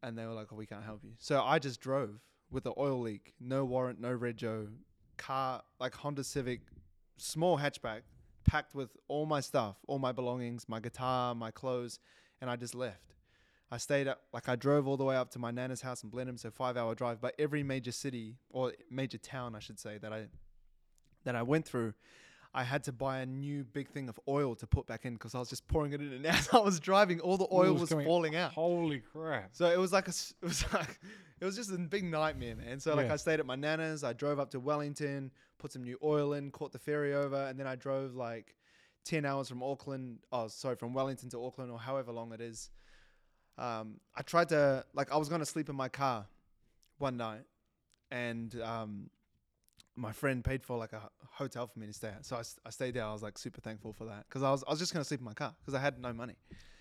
And they were like, "Oh, we can't help you." So I just drove with the oil leak, no warrant, no rego, car like Honda Civic, small hatchback, packed with all my stuff, all my belongings, my guitar, my clothes, and I just left. I stayed up, like I drove all the way up to my nana's house in Blenheim, so five hour drive. But every major city or major town, I should say, that I that I went through, I had to buy a new big thing of oil to put back in because I was just pouring it in, and as I was driving, all the oil was, coming- falling out. Holy crap. So it was like a, it was like, it was just a big nightmare, man. So like Yeah. I stayed at my nana's, I drove up to Wellington, put some new oil in, caught the ferry over, and then I drove like ten hours from Auckland. Oh, sorry, from Wellington to Auckland, or however long it is. Um, I tried to like I was gonna sleep in my car one night, and um, my friend paid for like a hotel for me to stay at. So I stayed there. I was like super thankful for that because I was I was just gonna sleep in my car because I had no money.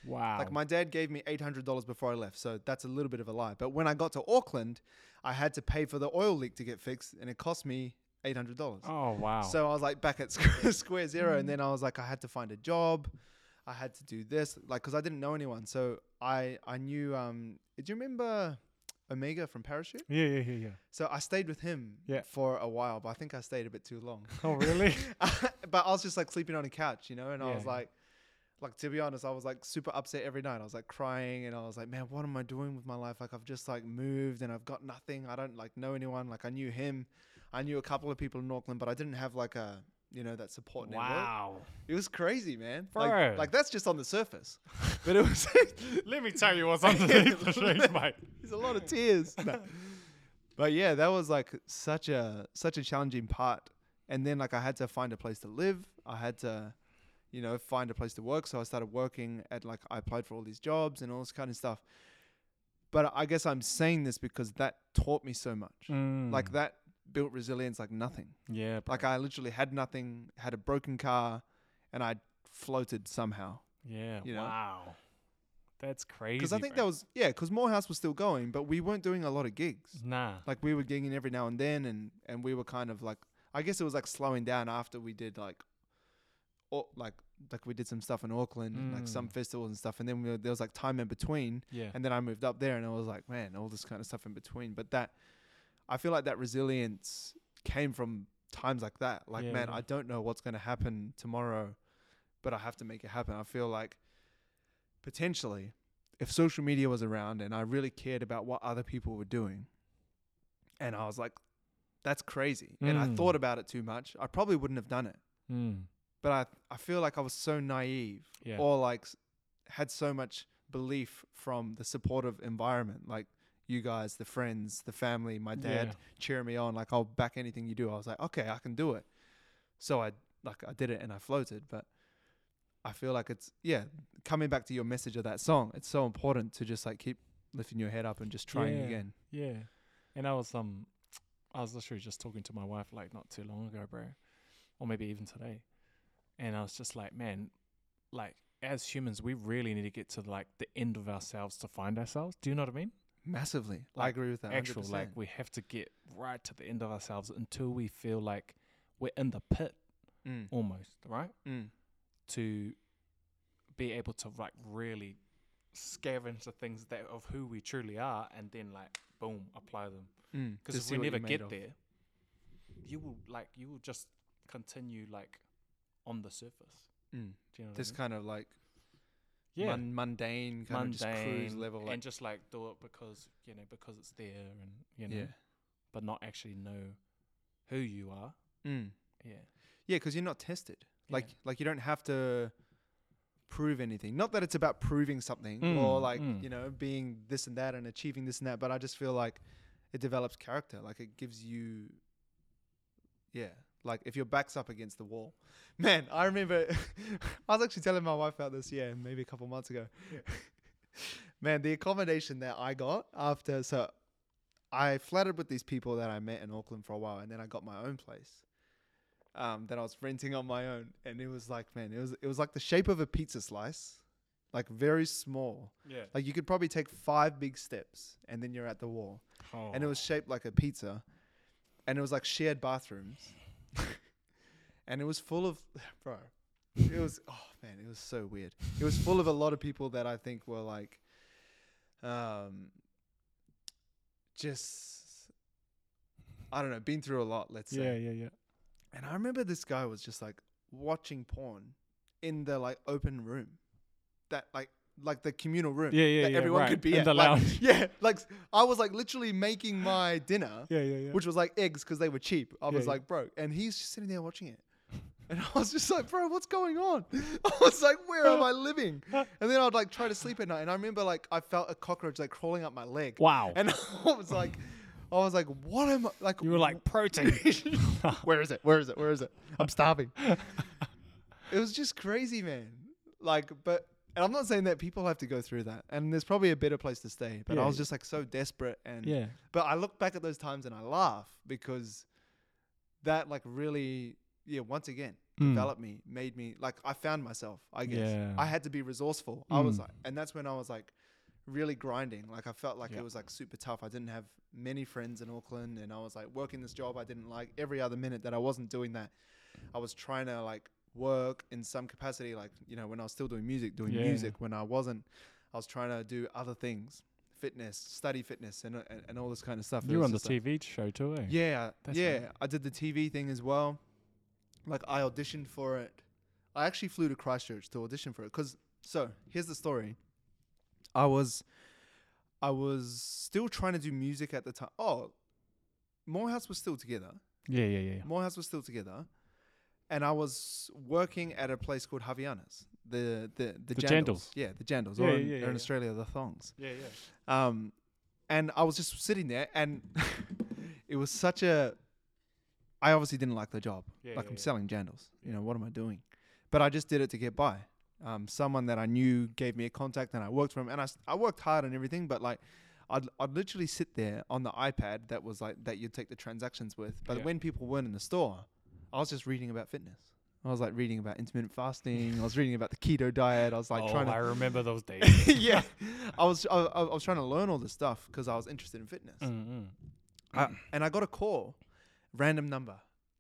Wow. Like my dad gave me eight hundred dollars before I left, so that's a little bit of a lie. But when I got to Auckland, I had to pay for the oil leak to get fixed, and it cost me eight hundred dollars. oh, wow. So I was like back at square, square zero, and then I was like, I had to find a job, I had to do this, like, cause I didn't know anyone. So I I knew. Um, do you remember Omega from Parachute? yeah, yeah, yeah, yeah. So I stayed with him Yeah. for a while, but I think I stayed a bit too long. Oh, really? but I was just like sleeping on a couch, you know, and I was Yeah. like, like to be honest, I was like super upset every night. I was like crying, and I was like, man, what am I doing with my life? Like I've just like moved, and I've got nothing. I don't like know anyone. Like I knew him, I knew a couple of people in Auckland, but I didn't have like a you know that support network. wow. It was crazy, man. Bro. Like, like that's just on the surface, but it was. Let me tell you what's underneath the sheets, mate. There's a lot of tears. No. But yeah, that was like such a such a challenging part. And then like I had to find a place to live. I had to, you know, find a place to work. So I started working at like I applied for all these jobs and all this kind of stuff. But I guess I'm saying this because that taught me so much. Like Mm. that built resilience like nothing. Yeah. Like I literally had nothing, had a broken car, and I floated somehow. yeah. you know? Wow. That's crazy. Because I think bro. that was yeah, because Moorhouse was still going, but we weren't doing a lot of gigs. Nah. like we were gigging every now and then and and we were kind of like I guess it was like slowing down after we did like or like like we did some stuff in Auckland and like some Mm. festivals and stuff and then we were, there was like time in between Yeah. and then I moved up there and I was like man all this kind of stuff in between but that I feel like that resilience came from times like that like Yeah, man yeah. I don't know what's going to happen tomorrow but I have to make it happen I feel like potentially if social media was around and I really cared about what other people were doing, and I was like, that's crazy, and I Mm. thought about it too much, I probably wouldn't have done it. Mm. But I I feel like I was so naive, Yeah. or like had so much belief from the supportive environment, like you guys, the friends, the family, my dad Yeah. cheering me on, like I'll back anything you do. I was like, okay, I can do it. So I like I did it and I floated, but I feel like it's yeah, coming back to your message of that song, it's so important to just like keep lifting your head up and just trying Yeah. again. Yeah. And I was um I was literally just talking to my wife like not too long ago, bro. Or maybe even today. And I was just like, man, like as humans we really need to get to like the end of ourselves to find ourselves. Do you know what I mean? Massively. I agree with that. Actual 100%. like we have to get right to the end of ourselves until we feel like we're in the pit mm. almost, right? Mm. To be able to like really scavenge the things that of who we truly are and then like boom, apply them. Mm. Because To if we never get of. there, you will like you will just continue like on the surface. Mm. Do you know what This I mean? kind of like yeah, mun- mundane kind of just cruise level. Like, and just like do it because you know because it's there and you know, yeah. but not actually know who you are. Mm. Yeah, Yeah, because you're not tested. Like Yeah. like you don't have to prove anything. Not that it's about proving something or Mm, like mm. you know being this and that and achieving this and that. But I just feel like it develops character. Like it gives you, yeah. Like if your back's up against the wall, man. I remember I was actually telling my wife about this. Yeah, maybe a couple months ago. man, the accommodation that I got after so. I flattered with these people that I met in Auckland for a while, and then I got my own place um, that I was renting on my own, and it was like, man, it was it was like the shape of a pizza slice, like very small. yeah. Like you could probably take five big steps, and then you're at the wall, and it was shaped like a pizza, and it was like shared bathrooms, and it was full of, bro, it was oh man, it was so weird. It was full of a lot of people that I think were like, um, just. I don't know, been through a lot, let's say. yeah, yeah, yeah. And I remember this guy was just like watching porn in the like open room, that like like the communal room Yeah, yeah, that yeah, everyone right, could be in at. the Like, lounge. yeah, like I was like literally making my dinner, Yeah, yeah, yeah. which was like eggs because they were cheap. I Yeah, was yeah. like, bro, and he's just sitting there watching it. And I was just like, bro, what's going on? I was like, where am I living? And then I'd like try to sleep at night, and I remember like I felt a cockroach like crawling up my leg, wow. and I was like, I was like, what am I like? you were like protein. where is it? Where is it? Where is it? I'm starving. it was just crazy, man. Like, but and I'm not saying that people have to go through that, and there's probably a better place to stay. But I Yeah. was just like so desperate, and yeah. but I look back at those times and I laugh because that like really, yeah, once again Mm. developed me, made me like I found myself. I guess Yeah. I had to be resourceful. I was Mm. like, and that's when I was like really grinding. Like I felt like Yeah. it was like super tough. I didn't have many friends in Auckland, and I was like working this job I didn't like. Every other minute that I wasn't doing that, I was trying to like work in some capacity. Like you know, when I was still doing music, doing Yeah. music. When I wasn't, I was trying to do other things, fitness, study fitness, and and, and all this kind of stuff. You were on the just like- TV show too, eh? yeah, That's yeah. right. I did the TV thing as well. Like I auditioned for it. I actually flew to Christchurch to audition for it. Cause so here's the story. I was, I was still trying to do music at the time. Oh, Moorhouse was still together. Yeah, yeah. yeah. Moorhouse was still together, and I was working at a place called Havaianas. The the the, The jandals. jandals. Yeah, the jandals. Yeah, or yeah, in, yeah, or in. Australia, the thongs. Yeah, yeah. Um, and I was just sitting there, and it was such a. I obviously didn't like the job. Like I'm selling jandals. You know what am I doing? But I just did it to get by. Um, someone that I knew gave me a contact, and I worked for him, and I I worked hard and everything. But like, I'd I'd literally sit there on the iPad that was like that you'd take the transactions with. But when people weren't in the store, I was just reading about fitness. I was like reading about intermittent fasting. I was reading about the keto diet. I was like oh, trying to I remember those days. yeah, I was I, I was trying to learn all this stuff because I was interested in fitness, mm-hmm. I- and I got a call, random number,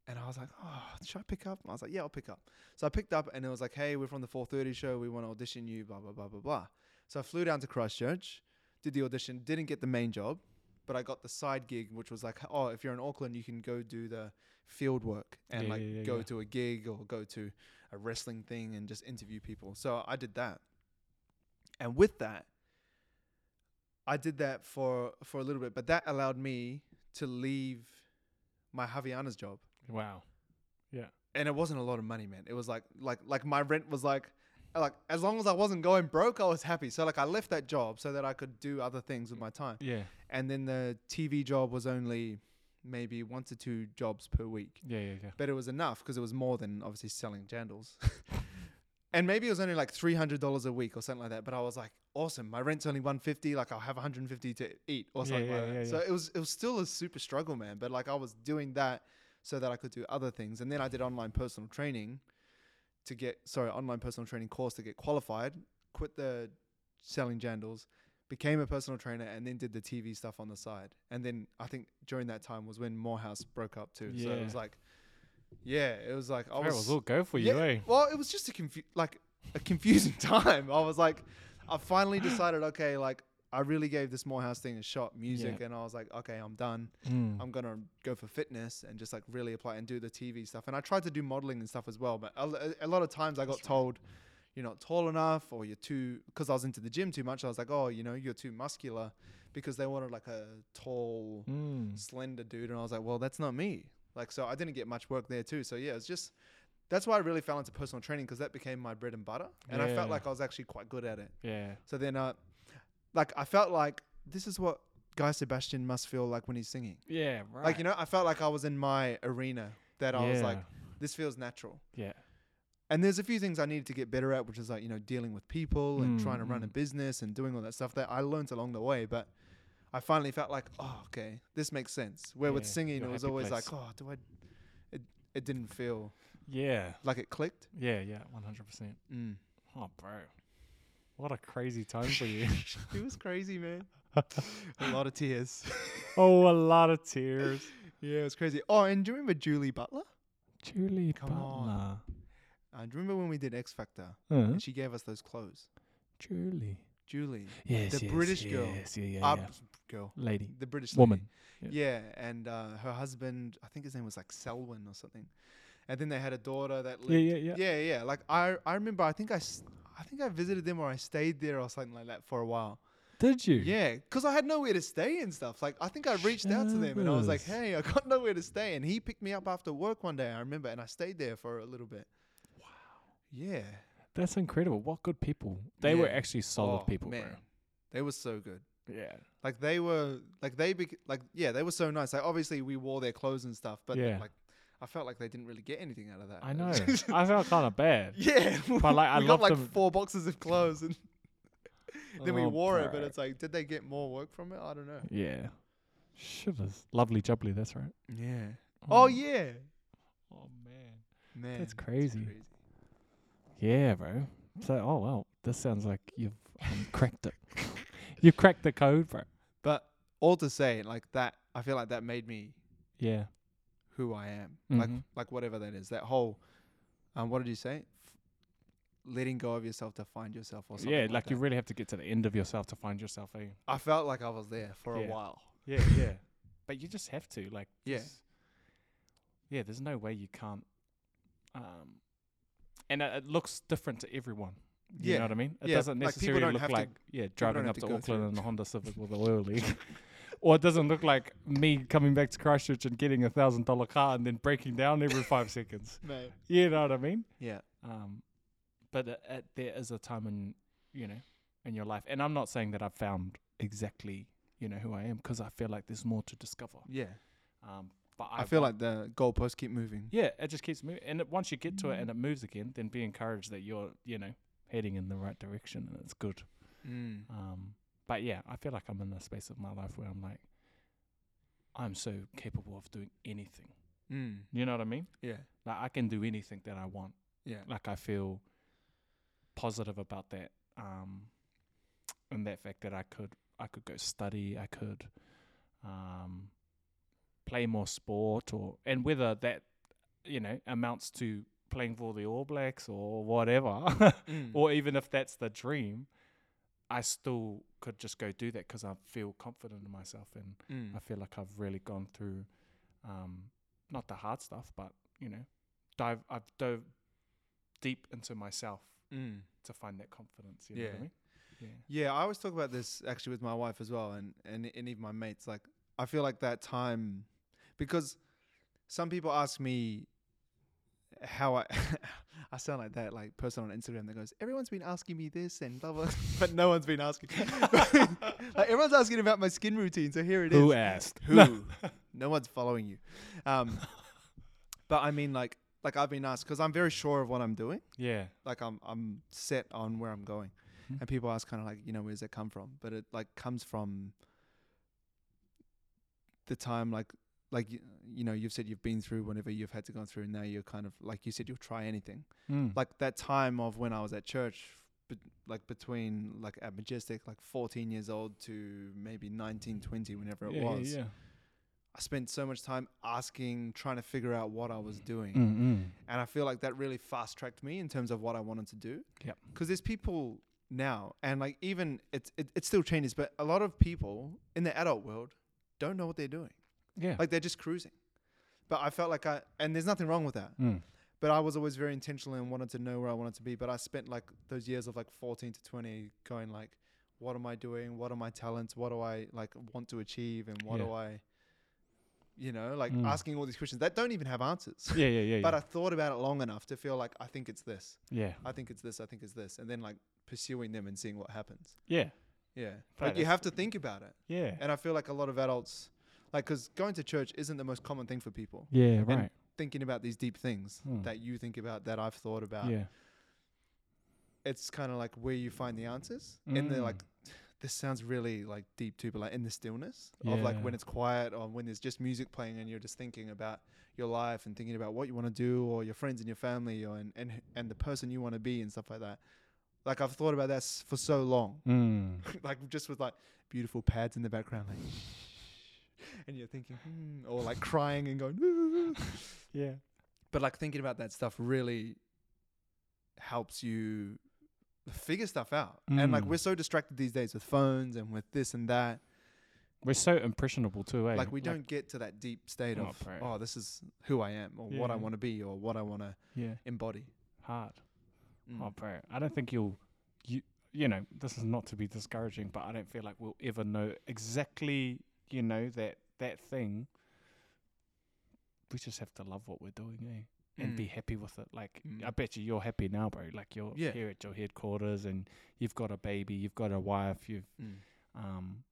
and I was like, oh, should I pick up? I was like, yeah, I'll pick up. So I picked up, and it was like, hey, we're from the 4:30 show. We want to audition you. Blah blah blah blah blah. So I flew down to Christchurch, did the audition, didn't get the main job, but I got the side gig, which was like, oh, if you're in Auckland, you can go do the field work and Yeah, like yeah, yeah, go to a gig or go to a wrestling thing and just interview people. So I did that. And with that, I did that for for a little bit, but that allowed me to leave my Havaianas job. Wow. Yeah. And it wasn't a lot of money, man. It was like like like my rent was like like as long as I wasn't going broke, I was happy. So like I left that job so that I could do other things with my time. Yeah. And then the TV job was only maybe one to two jobs per week, Yeah. Yeah. Yeah. but it was enough because it was more than obviously selling jandals. and maybe it was only like three hundred dollars a week or something like that. But I was like, awesome. My rent's only one fifty. Like I'll have one hundred and fifty to eat or something yeah, like that. yeah, So yeah. it was it was still a super struggle, man. But like I was doing that so that I could do other things. And then I did online personal training to get sorry online personal training course to get qualified. Quit the selling jandals. Became a personal trainer and then did the TV stuff on the side. And then I think during that time was when Moorhouse broke up too. So it was like, yeah, it was like I was, was all go for you, yeah, eh? Well, it was just a confu- like a confusing time. I was like, I finally decided, okay, like I really gave this Moorhouse thing a shot, music, Yeah. and I was like, okay, I'm done. Mm. I'm gonna go for fitness and just like really apply and do the TV stuff. And I tried to do modeling and stuff as well, but a lot of times I got told. You're not tall enough, or you're too. Because I was into the gym too much, I was like, "Oh, you know, you're too muscular," because they wanted like a tall, Mm. slender dude, and I was like, well, that's not me. Like, so I didn't get much work there too. So yeah, it's just that's why I really fell into personal training because that became my bread and butter, and I felt like I was actually quite good at it. Yeah. So then, uh, like I felt like this is what Guy Sebastian must feel like when he's singing. Yeah. Right. Like you know, I felt like I was in my arena. That I was like, this feels natural. Yeah. And there's a few things I needed to get better at, which is like you know dealing with people and Mm, trying to run a mm. business and doing all that stuff that I learned along the way. But I finally felt like, oh, okay, this makes sense. Where with singing, it was always place. like, oh, do I? It it didn't feel Yeah. like it clicked. Yeah. Yeah. One hundred percent. Mm. Oh, bro. What a crazy time for you. It was crazy, man. a lot of tears. oh, a lot of tears. yeah, it was crazy. Oh, and do you remember Julie Butler? Julie Come on. Uh, do you remember when we did X Factor Huh? and she gave us those clothes? Julie. Julie, Yes. The yes, British girl. Yes. Yeah. Yeah. uh, yeah. girl, Lady. the British Woman. lady. Yeah, and uh, her husband, I think his name was like Selwyn or something. And then they had a daughter that lived. Yeah. Yeah. Yeah. yeah, yeah. Like I, I remember. I think I, I think I visited them or I stayed there or something like that for a while. Did you? Yeah, because I had nowhere to stay and stuff. Like I think I reached out to them and I was like. "Hey, I got nowhere to stay," and he picked me up after work one day. I remember, and I stayed there for a little bit. Yeah. That's incredible. What good people. They were actually solid Oh, people, man. bro. They were so good. Yeah. Like they were, like they, bec- like yeah, they were so nice. Like obviously we wore their clothes and stuff, but Yeah. like I felt like they didn't really get anything out of that. I know. I felt kind of bad. yeah, But, like, I we got love like them- four boxes of clothes and then we Oh, wore it. But bro. it's like, did they get more work from it? I don't know. Yeah. Shivers. Lovely jubbly, that's right. Yeah. Oh, oh yeah, Oh man. man, That's crazy. Yeah, bro. So oh well. This sounds like you've um, cracked it. you've cracked the code, bro. But all to say, like that, I feel like that made me Yeah. who I am. Like Mhm. like whatever that is. That whole, um, what did you say? F- letting go of yourself to find yourself, or something. Yeah, like, like, you really have to get to the end of yourself to find yourself, eh? I felt like I was there for Yeah. a while. Yeah, yeah. But you just have to, like Yeah. there's- Yeah, there's no way you can't um and it, it looks different to everyone. You Yeah. know what I mean? It Yeah, doesn't necessarily don't look have to- like yeah, driving up to, to Auckland in a Honda Civic with the oil leak. or it doesn't look like me coming back to Christchurch and getting a thousand dollar car and then breaking down every five seconds. Mate. You know what I mean? Yeah. Um, but it, it, there is a time in you know in your life, and I'm not saying that I've found exactly you know who I am because I feel like there's more to discover. Yeah. Um, but I, feel like the goalposts keep moving. yeah, it just keeps moving, and it, once you get to Mm. it and it moves again, then be encouraged that you're you know heading in the right direction and it's good. Mm. Um, but yeah, I feel like I'm in the space of my life where I'm like, I'm so capable of doing anything. Mm. You know what I mean? Yeah. Like I can do anything that I want. Yeah. like I feel positive about that um and that fact that I could I could go study I could um play more sport or and whether that you know amounts to playing for the All Blacks or whatever Mm. or even if that's the dream I still could just go do that because I feel confident in myself and Mm. I feel like I've really gone through um not the hard stuff but you know dive I've dove deep into myself Mm. to find that confidence. You know what I Yeah. mean? Yeah. Yeah, I always talk about this actually with my wife as well, and and and even my mates. Like, I feel like that time, because some people ask me how I I sound like that like person on Instagram that goes, everyone's been asking me this and blah blah, but no one's been asking. like everyone's asking about my skin routine, so here it is. Who asked? Who? no one's following you. Um, but I mean, like like I've been asked because I'm very sure of what I'm doing. Yeah. Like I'm I'm set on where I'm going, Mhm. and people ask kind of like you know where does that come from? But it like comes from the time like like you, you know you've said you've been through whenever you've had to go through and now you're kind of like you said you'll try anything Mm. like that time of when I was at church but like between like at majestic like 14 years old to maybe 19 20 whenever it yeah, was Yeah. I spent so much time asking trying to figure out what I was doing. Mm-mm. and I feel like that really fast tracked me in terms of what I wanted to do. Yep. Because there's people now, and like even it's it, it still changes, but a lot of people in the adult world don't know what they're doing. Yeah. Like they're just cruising. But I felt like I and there's nothing wrong with that. Mm. But I was always very intentional and wanted to know where I wanted to be. But I spent like those years of like 14 to 20 going like, what am I doing? What are my talents? What do I like want to achieve? And what Yeah. do I, you know, like Mm. asking all these questions that don't even have answers. Yeah. Yeah. Yeah. But yeah. I thought about it long enough to feel like I think it's this. yeah. I think it's this. I think it's this. And then like pursuing them and seeing what happens. Yeah. Yeah. Like you have to think about it. Yeah. And I feel like a lot of adults, like, because going to church isn't the most common thing for people. Yeah. Right. Thinking about these deep things Hmm. that you think about, that I've thought about, Yeah. it's kind of like where you find the answers. In the Mm. like, this sounds really like deep too, but like in the stillness of like when it's quiet or when there's just music playing and you're just thinking about your life and thinking about what you want to do or your friends and your family or and and, and the person you want to be and stuff like that. Like I've thought about that for so long, Mm. like just with like beautiful pads in the background, like, and you're thinking, hmm, or like crying and going, Yeah. but like thinking about that stuff really helps you figure stuff out. And like Mm. we're so distracted these days with phones and with this and that. We're so impressionable too, eh? Like we don't get to that deep state Oh, of oh, this is who I am or what I want to be or what I want to Yeah. embody. Hard. Mm. Oh, bro. I don't think you'll. You. You know, this is not to be discouraging, but I don't feel like we'll ever know exactly. You know that that thing. We just have to love what we're doing, eh? and be Mm. happy with it. Like Mm. I bet you you're happy now, bro. Like you're Yeah. here at your headquarters and you've got a baby, you've got a wife, you've Mm. um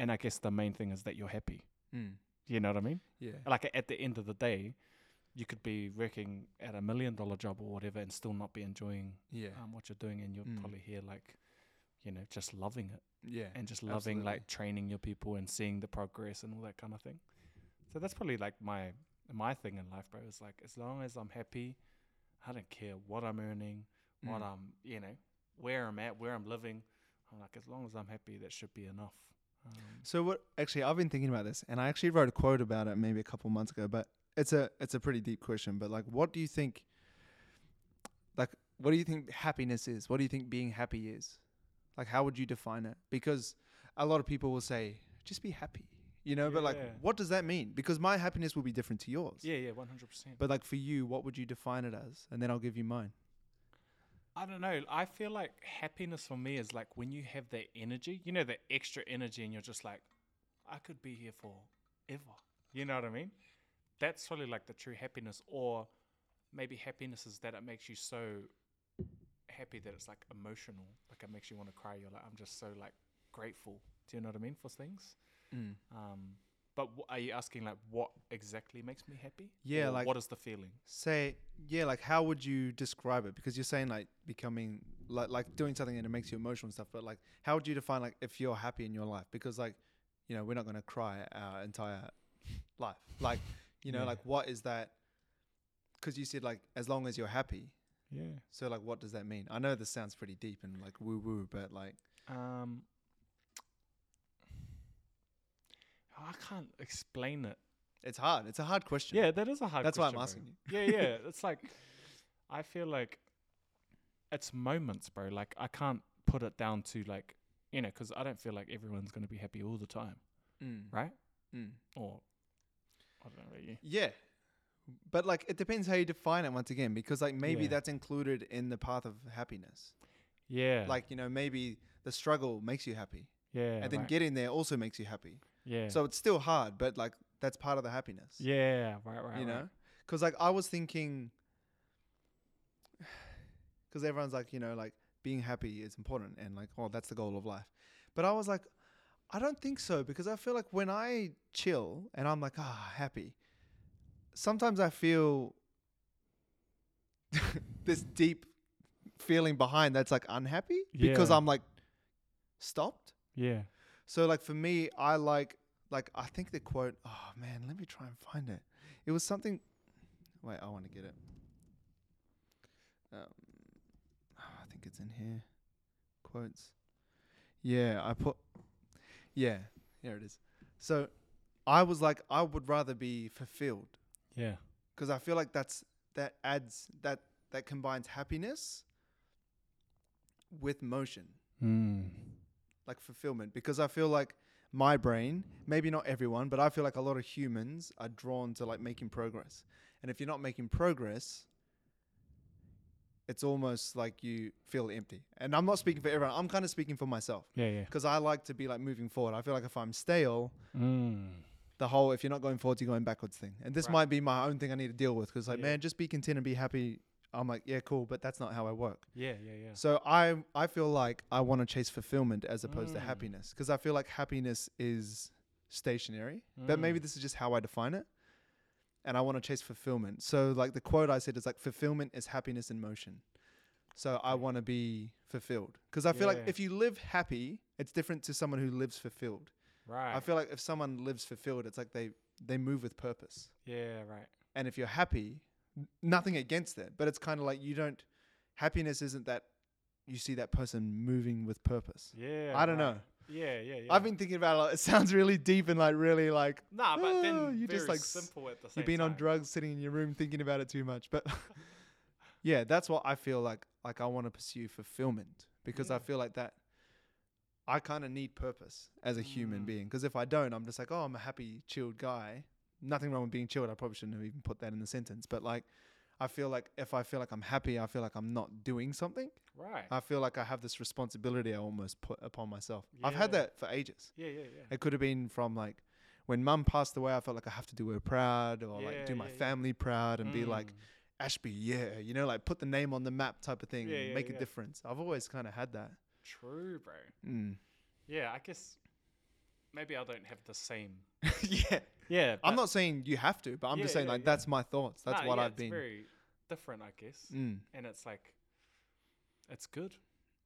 and I guess the main thing is that you're happy. Mm. You know what I mean? Yeah. Like at the end of the day, you could be working at a million dollar job or whatever and still not be enjoying Yeah. um, what you're doing and you're Mm. probably here like you know, just loving it yeah. and just loving absolutely. like training your people and seeing the progress and all that kind of thing. So that's probably like my my thing in life, bro. Is like as long as I'm happy, I don't care what I'm earning, what Mm. I'm, you know, where I'm at, where I'm living. I'm like, as long as I'm happy, that should be enough. Um, So what? Actually, I've been thinking about this, and I actually wrote a quote about it maybe a couple months ago. But it's a it's a pretty deep question. But like, what do you think? Like, what do you think happiness is? What do you think being happy is? Like, how would you define it? Because a lot of people will say, just be happy, you know. But like, what does that mean? Because my happiness will be different to yours. yeah, yeah, one hundred percent. But like for you, what would you define it as? And then I'll give you mine. I don't know. I feel like happiness for me is like when you have that energy, you know, that extra energy, and you're just like, I could be here forever. You know what I mean? That's probably like the true happiness. Or maybe happiness is that it makes you so happy that it's like emotional. Like it makes you want to cry. You're like, I'm just so like grateful. Do you know what I mean for things? Um, but w- are you asking like what exactly makes me happy? Yeah, Or like- what is the feeling? Say, yeah, like how would you describe it? Because you're saying like becoming like like doing something and it makes you emotional and stuff. But like, how would you define like if you're happy in your life? Because like, you know, we're not gonna cry our entire life. Like, you know, Yeah. like what is that? Because you said like as long as you're happy. Yeah. So like, what does that mean? I know this sounds pretty deep and like woo woo, but like, Um, I can't explain it. it's hard. It's a hard question. Yeah, that is a hard. That's why I'm question, asking bro. Yeah, yeah. It's like I feel like it's moments, bro. Like I can't put it down to like you know, because I don't feel like everyone's gonna be happy all the time, Mm. right? Mm. Or I don't know about you. Yeah. But like it depends how you define it once again because like maybe Yeah. that's included in the path of happiness. Yeah. Like, you know, maybe the struggle makes you happy, Yeah. and then right. getting there also makes you happy. yeah. So it's still hard, but like that's part of the happiness. yeah. Right. Right. you right. know because like i was thinking because everyone's like you know like being happy is important and like oh that's the goal of life but i was like i don't think so because i feel like when i chill and i'm like ah happy sometimes i feel this deep feeling behind that's like unhappy because i'm like stopped Yeah. so like for me, I like like I think the quote. Oh man, let me try and find it. It was something. Wait, I want to get it. Um, I think it's in here. Quotes. Yeah, I put. Yeah, here it is. So, I was like, I would rather be fulfilled Yeah. because I feel like that's that adds that that combines happiness with motion Mm. like fulfillment because I feel like my brain, maybe not everyone, but I feel like a lot of humans are drawn to like making progress. And if you're not making progress, it's almost like you feel empty. And I'm not speaking for everyone. I'm kind of speaking for myself Yeah. Yeah. because I like to be like moving forward. I feel like if I'm stale, Mm. The whole if you're not going forwards, you're going backwards thing. And this Right. might be my own thing I need to deal with because like, Yeah. man, just be content and be happy. I'm like, yeah, cool, but that's not how I work. Yeah. Yeah. Yeah. So I I feel like I want to chase fulfillment as opposed to Mm. happiness because I feel like happiness is stationary, but maybe Mm. this is just how I define it. And I want to chase fulfillment. So like the quote I said is like fulfillment is happiness in motion. So I want to be fulfilled because I feel like if you live happy, it's different to someone who lives fulfilled. Right. I feel like if someone lives fulfilled, it's like they they move with purpose. yeah. Right. And if you're happy, nothing against it, but it's kind of like you don't. Happiness isn't that you see that person moving with purpose. Yeah. I don't right. know. Yeah. Yeah. Yeah. I've been thinking about it. Like, it sounds really deep and like really like Nah, but "Oh, then ah, you just, like, simple at the same you've been on drugs, sitting in your room thinking about it too much. But yeah, that's what I feel like. Like I want to pursue fulfillment because I mm. feel like that. I kind of need purpose as a human Mm. being because if I don't, I'm just like, oh, I'm a happy, chilled guy. Nothing wrong with being chilled. I probably shouldn't have even put that in the sentence. But like, I feel like if I feel like I'm happy, I feel like I'm not doing something. Right. I feel like I have this responsibility I almost put upon myself. Yeah. I've had that for ages. yeah. Yeah. Yeah. It could have been from like when mum passed away, I felt like I have to do her proud or like Yeah, do my yeah, yeah. family proud and be like, Mm. Ashby, yeah, you know, like put the name on the map type of thing and make a difference. I've always kind of had that. True, bro. Mm. Yeah. I guess maybe I don't have the same. yeah. Yeah. I'm not saying you have to, but I'm just saying yeah, like yeah. that's my thoughts. That's Nah, what yeah, I've it's been. Very different, I guess. Mm. And it's like, it's good.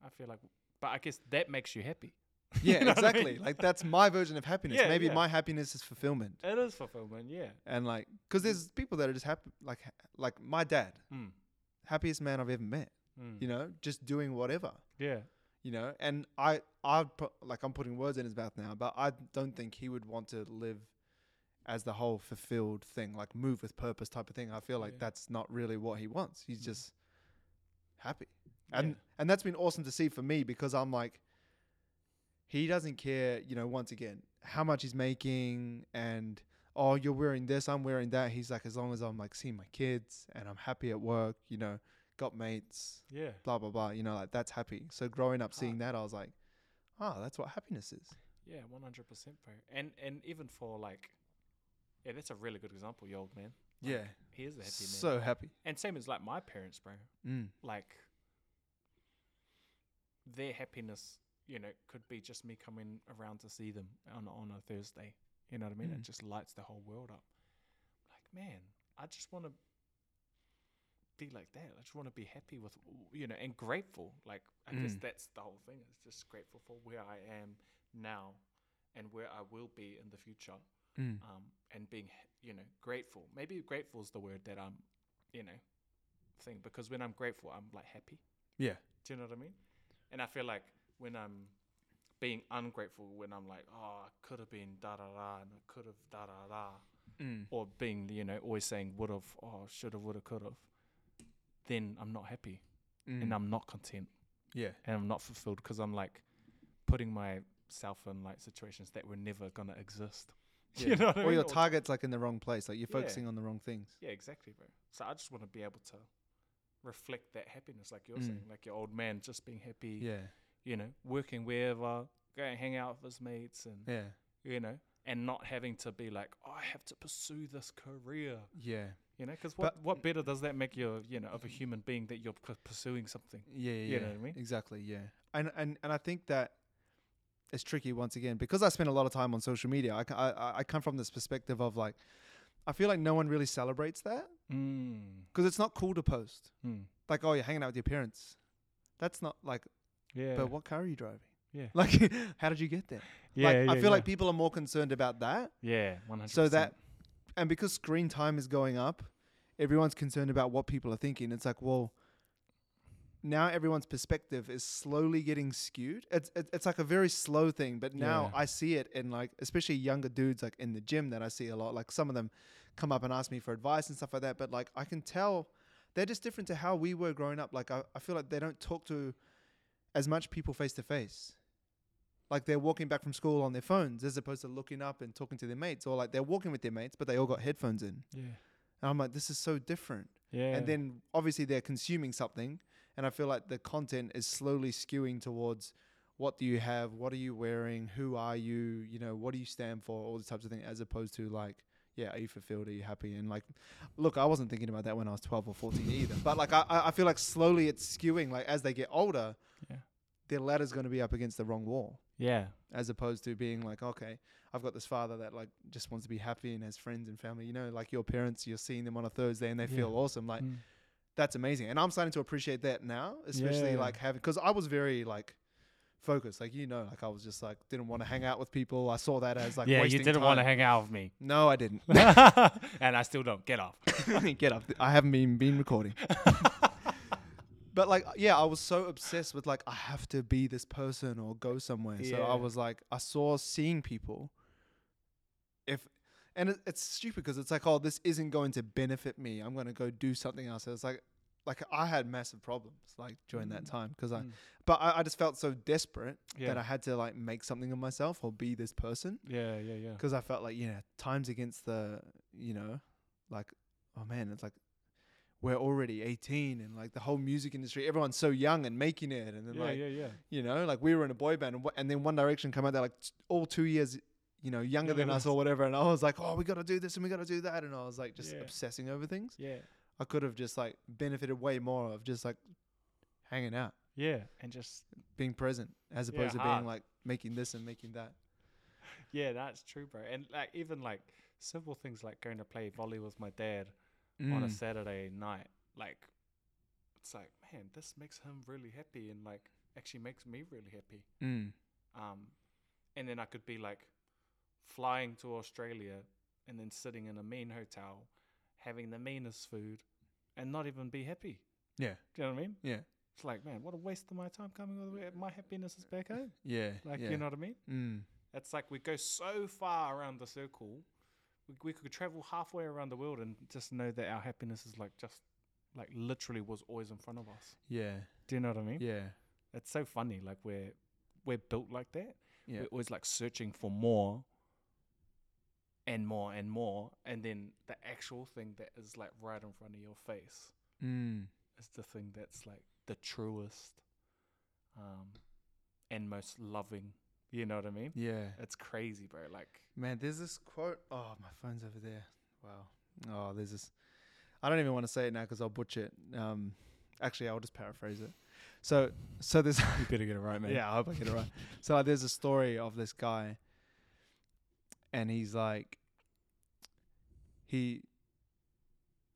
I feel like, but I guess that makes you happy. Yeah, You know what I exactly. mean? Like that's my version of happiness. Yeah, Maybe yeah. my happiness is fulfillment. It is fulfillment. Yeah. And like, cause there's people that are just happy, like, like my dad, Mm. happiest man I've ever met. Mm. You know, just doing whatever. Yeah. You know and i i put like i'm putting words in his mouth now but i don't think he would want to live as the whole fulfilled thing like move with purpose type of thing i feel like Yeah. that's not really what he wants he's Mm. just happy and Yeah. and that's been awesome to see for me because i'm like he doesn't care you know once again how much he's making and oh you're wearing this i'm wearing that he's like as long as i'm like seeing my kids and i'm happy at work you know got mates Yeah. blah blah blah. You know, like that's happy. So growing up, seeing Ah. that, I was like, oh, that's what happiness is. Yeah. One hundred percent, bro. And and even for like, yeah, that's a really good example. Your old man. Like, yeah, He is a happy man. so happy. And same as like my parents, bro. Mm. Like their happiness, you know, could be just me coming around to see them on on a Thursday. You know what I mean? Mm. It just lights the whole world up. Like, man, I just want to be like that. I just want to be happy with, you know, and grateful. Like, I guess Mm. that's the whole thing. It's just grateful for where I am now and where I will be in the future. Mm. Um, and being, you know, grateful. Maybe grateful is the word that I'm, you know, thing because when I'm grateful, I'm like happy. Yeah. Do you know what I mean? And I feel like when I'm being ungrateful, when I'm like, oh, I could have been da da da, and I could have da da da, Mm. or being, you know, always saying would have, oh, should have, would have, could have, then I'm not happy Mm. and I'm not content yeah. and I'm not fulfilled because I'm like putting myself in like situations that were never gonna exist. yeah. You know what I or mean? your Or target's like in the wrong place. Like you're Yeah. focusing on the wrong things. Yeah, exactly, bro. So I just want to be able to reflect that happiness, like you're Mm. saying, like your old man just being happy. Yeah. you know, working wherever, going hang out with his mates, and Yeah. you know, and not having to be like, oh, I have to pursue this career. Yeah. You know, because what But- what better does that make you, you know, of a human being that you're p- pursuing something? Yeah, yeah, You yeah. know what I mean? Exactly, yeah. And and and I think that it's tricky once again because I spend a lot of time on social media. I I come from this perspective of like, I feel like no one really celebrates that Mm. because it's not cool to post. Mm. Like, oh, you're hanging out with your parents. That's not like, Yeah. but what car are you driving? Yeah. Like, how did you get there? yeah, like, yeah, I feel yeah. like people are more concerned about that. yeah, one hundred. So that, and because screen time is going up, everyone's concerned about what people are thinking. It's like, well, now everyone's perspective is slowly getting skewed. It's it's, it's like a very slow thing, but now Yeah. I see it in like especially younger dudes like in the gym that I see a lot. Like some of them come up and ask me for advice and stuff like that. But like I can tell they're just different to how we were growing up. Like I, I feel like they don't talk to as much people face to face. Like they're walking back from school on their phones as opposed to looking up and talking to their mates, or like they're walking with their mates, but they all got headphones in. yeah, And I'm like, this is so different. yeah, And then obviously they're consuming something, and I feel like the content is slowly skewing towards what do you have, what are you wearing, who are you, you know, what do you stand for, all these types of things, as opposed to like, yeah, are you fulfilled, are you happy, and like, look, I wasn't thinking about that when I was 12 or 14 either, but like I, I I feel like slowly it's skewing, like as they get older, Yeah. their ladder's going to be up against the wrong wall yeah, as opposed to being like, okay, I've got this father that like just wants to be happy and has friends and family. You know, like your parents, you're seeing them on a Thursday and they Yeah. feel awesome. Like Mm. that's amazing, and I'm starting to appreciate that now, especially Yeah. like having because I was very like focused, like you know, like I was just like didn't want to hang out with people. I saw that as like yeah. You didn't want to hang out with me, No, I didn't. and I still don't. Get off. I mean get up. I haven't been been recording. but like yeah, I was so obsessed with like I have to be this person or go somewhere. So I was like I saw seeing people if and it, it's stupid because it's like oh this isn't going to benefit me. I'm going to go do something else. It's like like I had massive problems like during that Mm. time because I Mm. but I, I just felt so desperate Yeah. that I had to like make something of myself or be this person Yeah, yeah, yeah. because I felt like yeah, times against the you know, like oh man, it's like we're already 18 and like the whole music industry, everyone's so young and making it, and then Yeah, like yeah, yeah. you know, like we were in a boy band and, wh- and then One Direction come out, they're like t- all two years. You know, younger Younger than us or whatever, and I was like, "Oh, we gotta do this and we gotta do that," and I was like, just Yeah. obsessing over things. Yeah, I could have just like benefited way more of just like hanging out, yeah, and just being present, as Yeah, opposed to hard. being like making this and making that. yeah, that's true, bro. And like even like simple things like going to play volley with my dad on a Mm. Saturday night, like it's like man, this makes him really happy, and like actually makes me really happy. Mm. Um, and then I could be like flying to Australia and then sitting in a mean hotel, having the meanest food, and not even be happy. Yeah, Do you know what I mean? yeah, It's like, man, what a waste of my time coming all the way. My happiness is back home. yeah. Like, yeah. you know what I mean? Mm. It's like we go so far around the circle. We, we could travel halfway around the world and just know that our happiness is like just like literally was always in front of us. Yeah, Do you know what I mean? yeah, It's so funny. Like we're we're built like that. yeah. We're always like searching for more and more and more, and then the actual thing that is like right in front of your face Mm. is the thing that's like the truest, um, and most loving. You know what I mean? Yeah. It's crazy, bro. Like, Man, there's this quote. Oh, my phone's over there. Wow. Oh, there's this. I don't even want to say it now because I'll butcher it. Um, actually, I'll just paraphrase it. So, so there's. you better get it right, man. yeah, I hope I get it right. So like, there's a story of this guy, and he's like, he.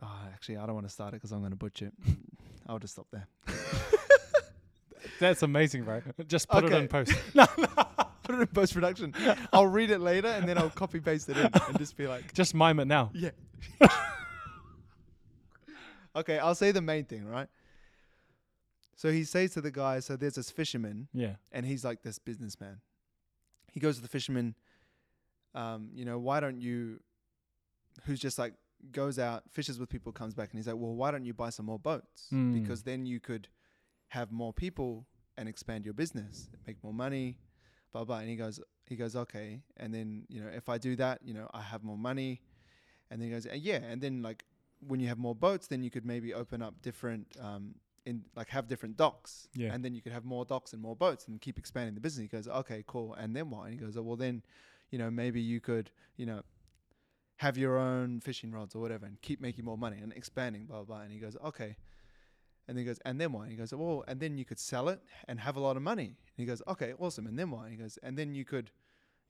Oh, actually, I don't want to start it because I'm going to butcher it. I'll just stop there. That's amazing, bro. Just put it Okay. in post. Put it in post production. I'll read it later and then I'll copy paste it in and just be like, Just mime it now. Yeah. okay, I'll say the main thing, right? So he says to the guy, so there's this fisherman, Yeah. and he's like this businessman. He goes to the fisherman, um, you know, why don't you, who's just like goes out, fishes with people, comes back, and he's like, well, why don't you buy some more boats? Mm. Because then you could have more people and expand your business, make more money, blah blah. And he goes, he goes, okay. And then you know, if I do that, you know, I have more money. And then he goes, "Uh, yeah. And then like when you have more boats, then you could maybe open up different um, in like have different docks, Yeah. and then you could have more docks and more boats and keep expanding the business. He goes, okay, cool. And then what? And he goes, oh, well then, you know, maybe you could, you know, have your own fishing rods or whatever and keep making more money and expanding, blah blah. blah. And he goes, okay. And then he goes, and then why? And he goes, well, and then you could sell it and have a lot of money. And he goes, okay, awesome. And then why? And he goes, and then you could,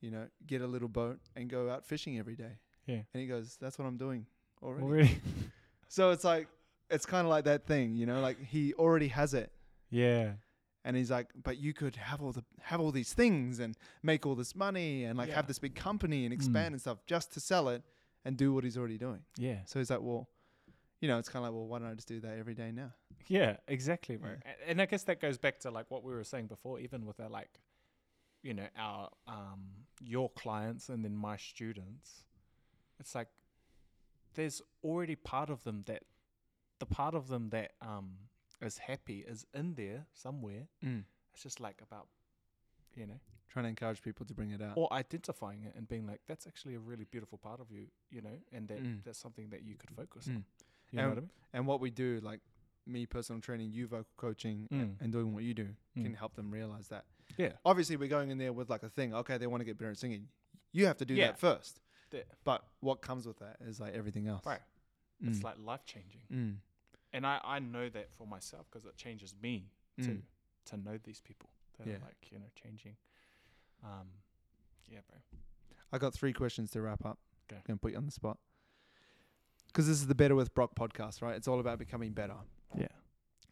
you know, get a little boat and go out fishing every day. Yeah. And he goes, that's what I'm doing already. Already. So it's like, it's kind of like that thing, you know, like he already has it. yeah. And he's like, but you could have all the have all these things and make all this money and like Yeah. have this big company and Mm. expand and stuff just to sell it and do what he's already doing. Yeah. So he's like, well, you know, it's kind of like, well, why don't I just do that every day now? Yeah, exactly, bro. Yeah. And I guess that goes back to like what we were saying before, even with our like, you know, our um your clients and then my students. It's like there's already part of them that the part of them that um is happy is in there somewhere. It's just like about you know, Trying to encourage people to bring it out. or identifying it and being like, that's actually a really beautiful part of you, you know, and that Mm. that's something that you could focus Mm. on. You know what I mean? And what we do, like me personal training, you vocal coaching, Mm. and doing what you do, can Mm. help them realize that. Yeah. Obviously, we're going in there with like a thing. Okay, they want to get better at singing. You have to do Yeah. that first. Yeah. But what comes with that is like everything else. Right. It's Mm. like life changing. Mm. and I, I know that for myself because it changes me to Mm. to know these people that Yeah. are like you know changing. Um, yeah, bro. I got three questions to wrap up. Okay. Gonna put you on the spot. Because this is the Better with Brock podcast, right? It's all about becoming better. Yeah.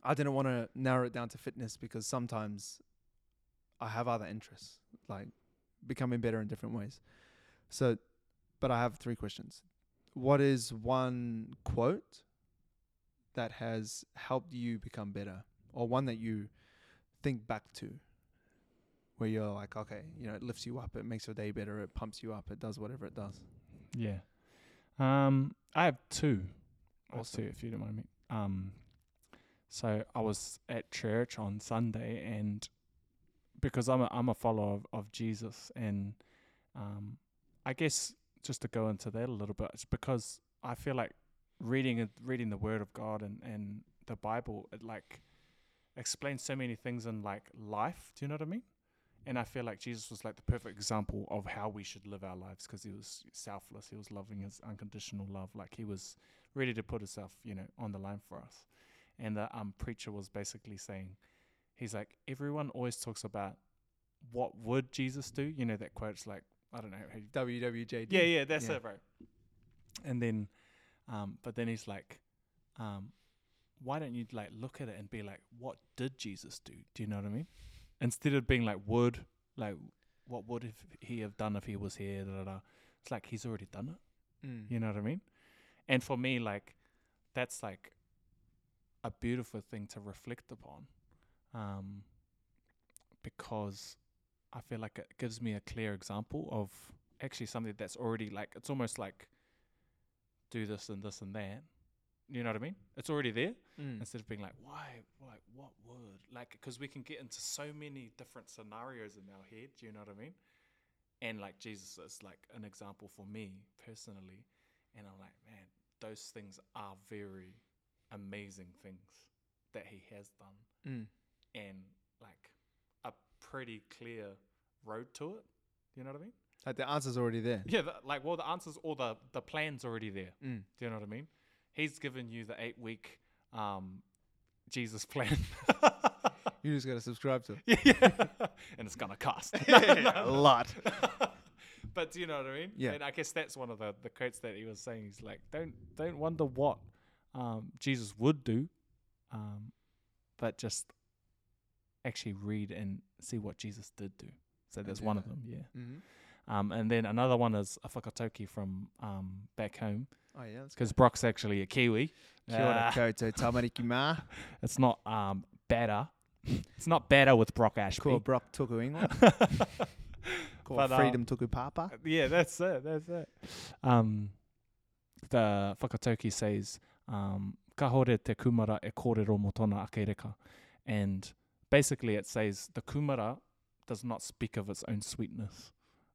I didn't want to narrow it down to fitness because sometimes I have other interests, like becoming better in different ways. So, but I have three questions. What is one quote that has helped you become better, or one that you think back to, where you're like, okay, you know, it lifts you up, it makes your day better, it pumps you up, it does whatever it does. Yeah. Um, I have two. I have Awesome. two, if you don't mind me. Um, so I was at church on Sunday, and because I'm a I'm a follower of, of Jesus, and um, I guess just to go into that a little bit, it's because I feel like reading it, reading the Word of God and and the Bible, it like explains so many things in like life. Do you know what I mean? And I feel like Jesus was like the perfect example of how we should live our lives because he was selfless. He was loving his unconditional love. Like he was ready to put himself, you know, on the line for us. And the um, preacher was basically saying, he's like, everyone always talks about what would Jesus do? You know, that quote's like, I don't know. WWJD. yeah, yeah, that's Yeah. it, bro. And then, um, but then he's like, um, why don't you like look at it and be like, what did Jesus do? Do you know what I mean? Instead of being like, would like, what would if he have done if he was here? Da, da, da. It's like he's already done it. Mm. You know what I mean? And for me, like, that's like a beautiful thing to reflect upon, um, because I feel like it gives me a clear example of actually something that's already like it's almost like do this and this and that. You know what I mean? It's already there Mm. instead of being like, why, like, what would, like, because we can get into so many different scenarios in our head. Do you know what I mean? And like Jesus is like an example for me personally, and I'm like, man, those things are very amazing things that he has done, Mm. and like a pretty clear road to it. You know what I mean? Like the answer's already there. Yeah, the, like well, the answers or the the plan's already there. Mm. Do you know what I mean? He's given you the eight week um, Jesus plan. You just gotta subscribe to it. yeah, and it's gonna cost a lot. but do you know what I mean? Yeah. And I guess that's one of the the quotes that he was saying. He's like, don't don't wonder what um, Jesus would do, um, but just actually read and see what Jesus did do. So there's one of them, yeah. Mm-hmm. Um, and then another one is a whakataukī from um, back home Oh yeah. Because Brock's actually a Kiwi. Kia ora Ah, koutou tamariki mā. it's not um, better. it's not better with Brock Ashby. Ko Brock tuku ingoa. Ko But, uh, freedom tuku papa. yeah, that's it. That's it. Um, the whakataukī says, um, ka hore te kumara e kōrero mo tōna ake reka. And basically it says the kumara does not speak of its own sweetness.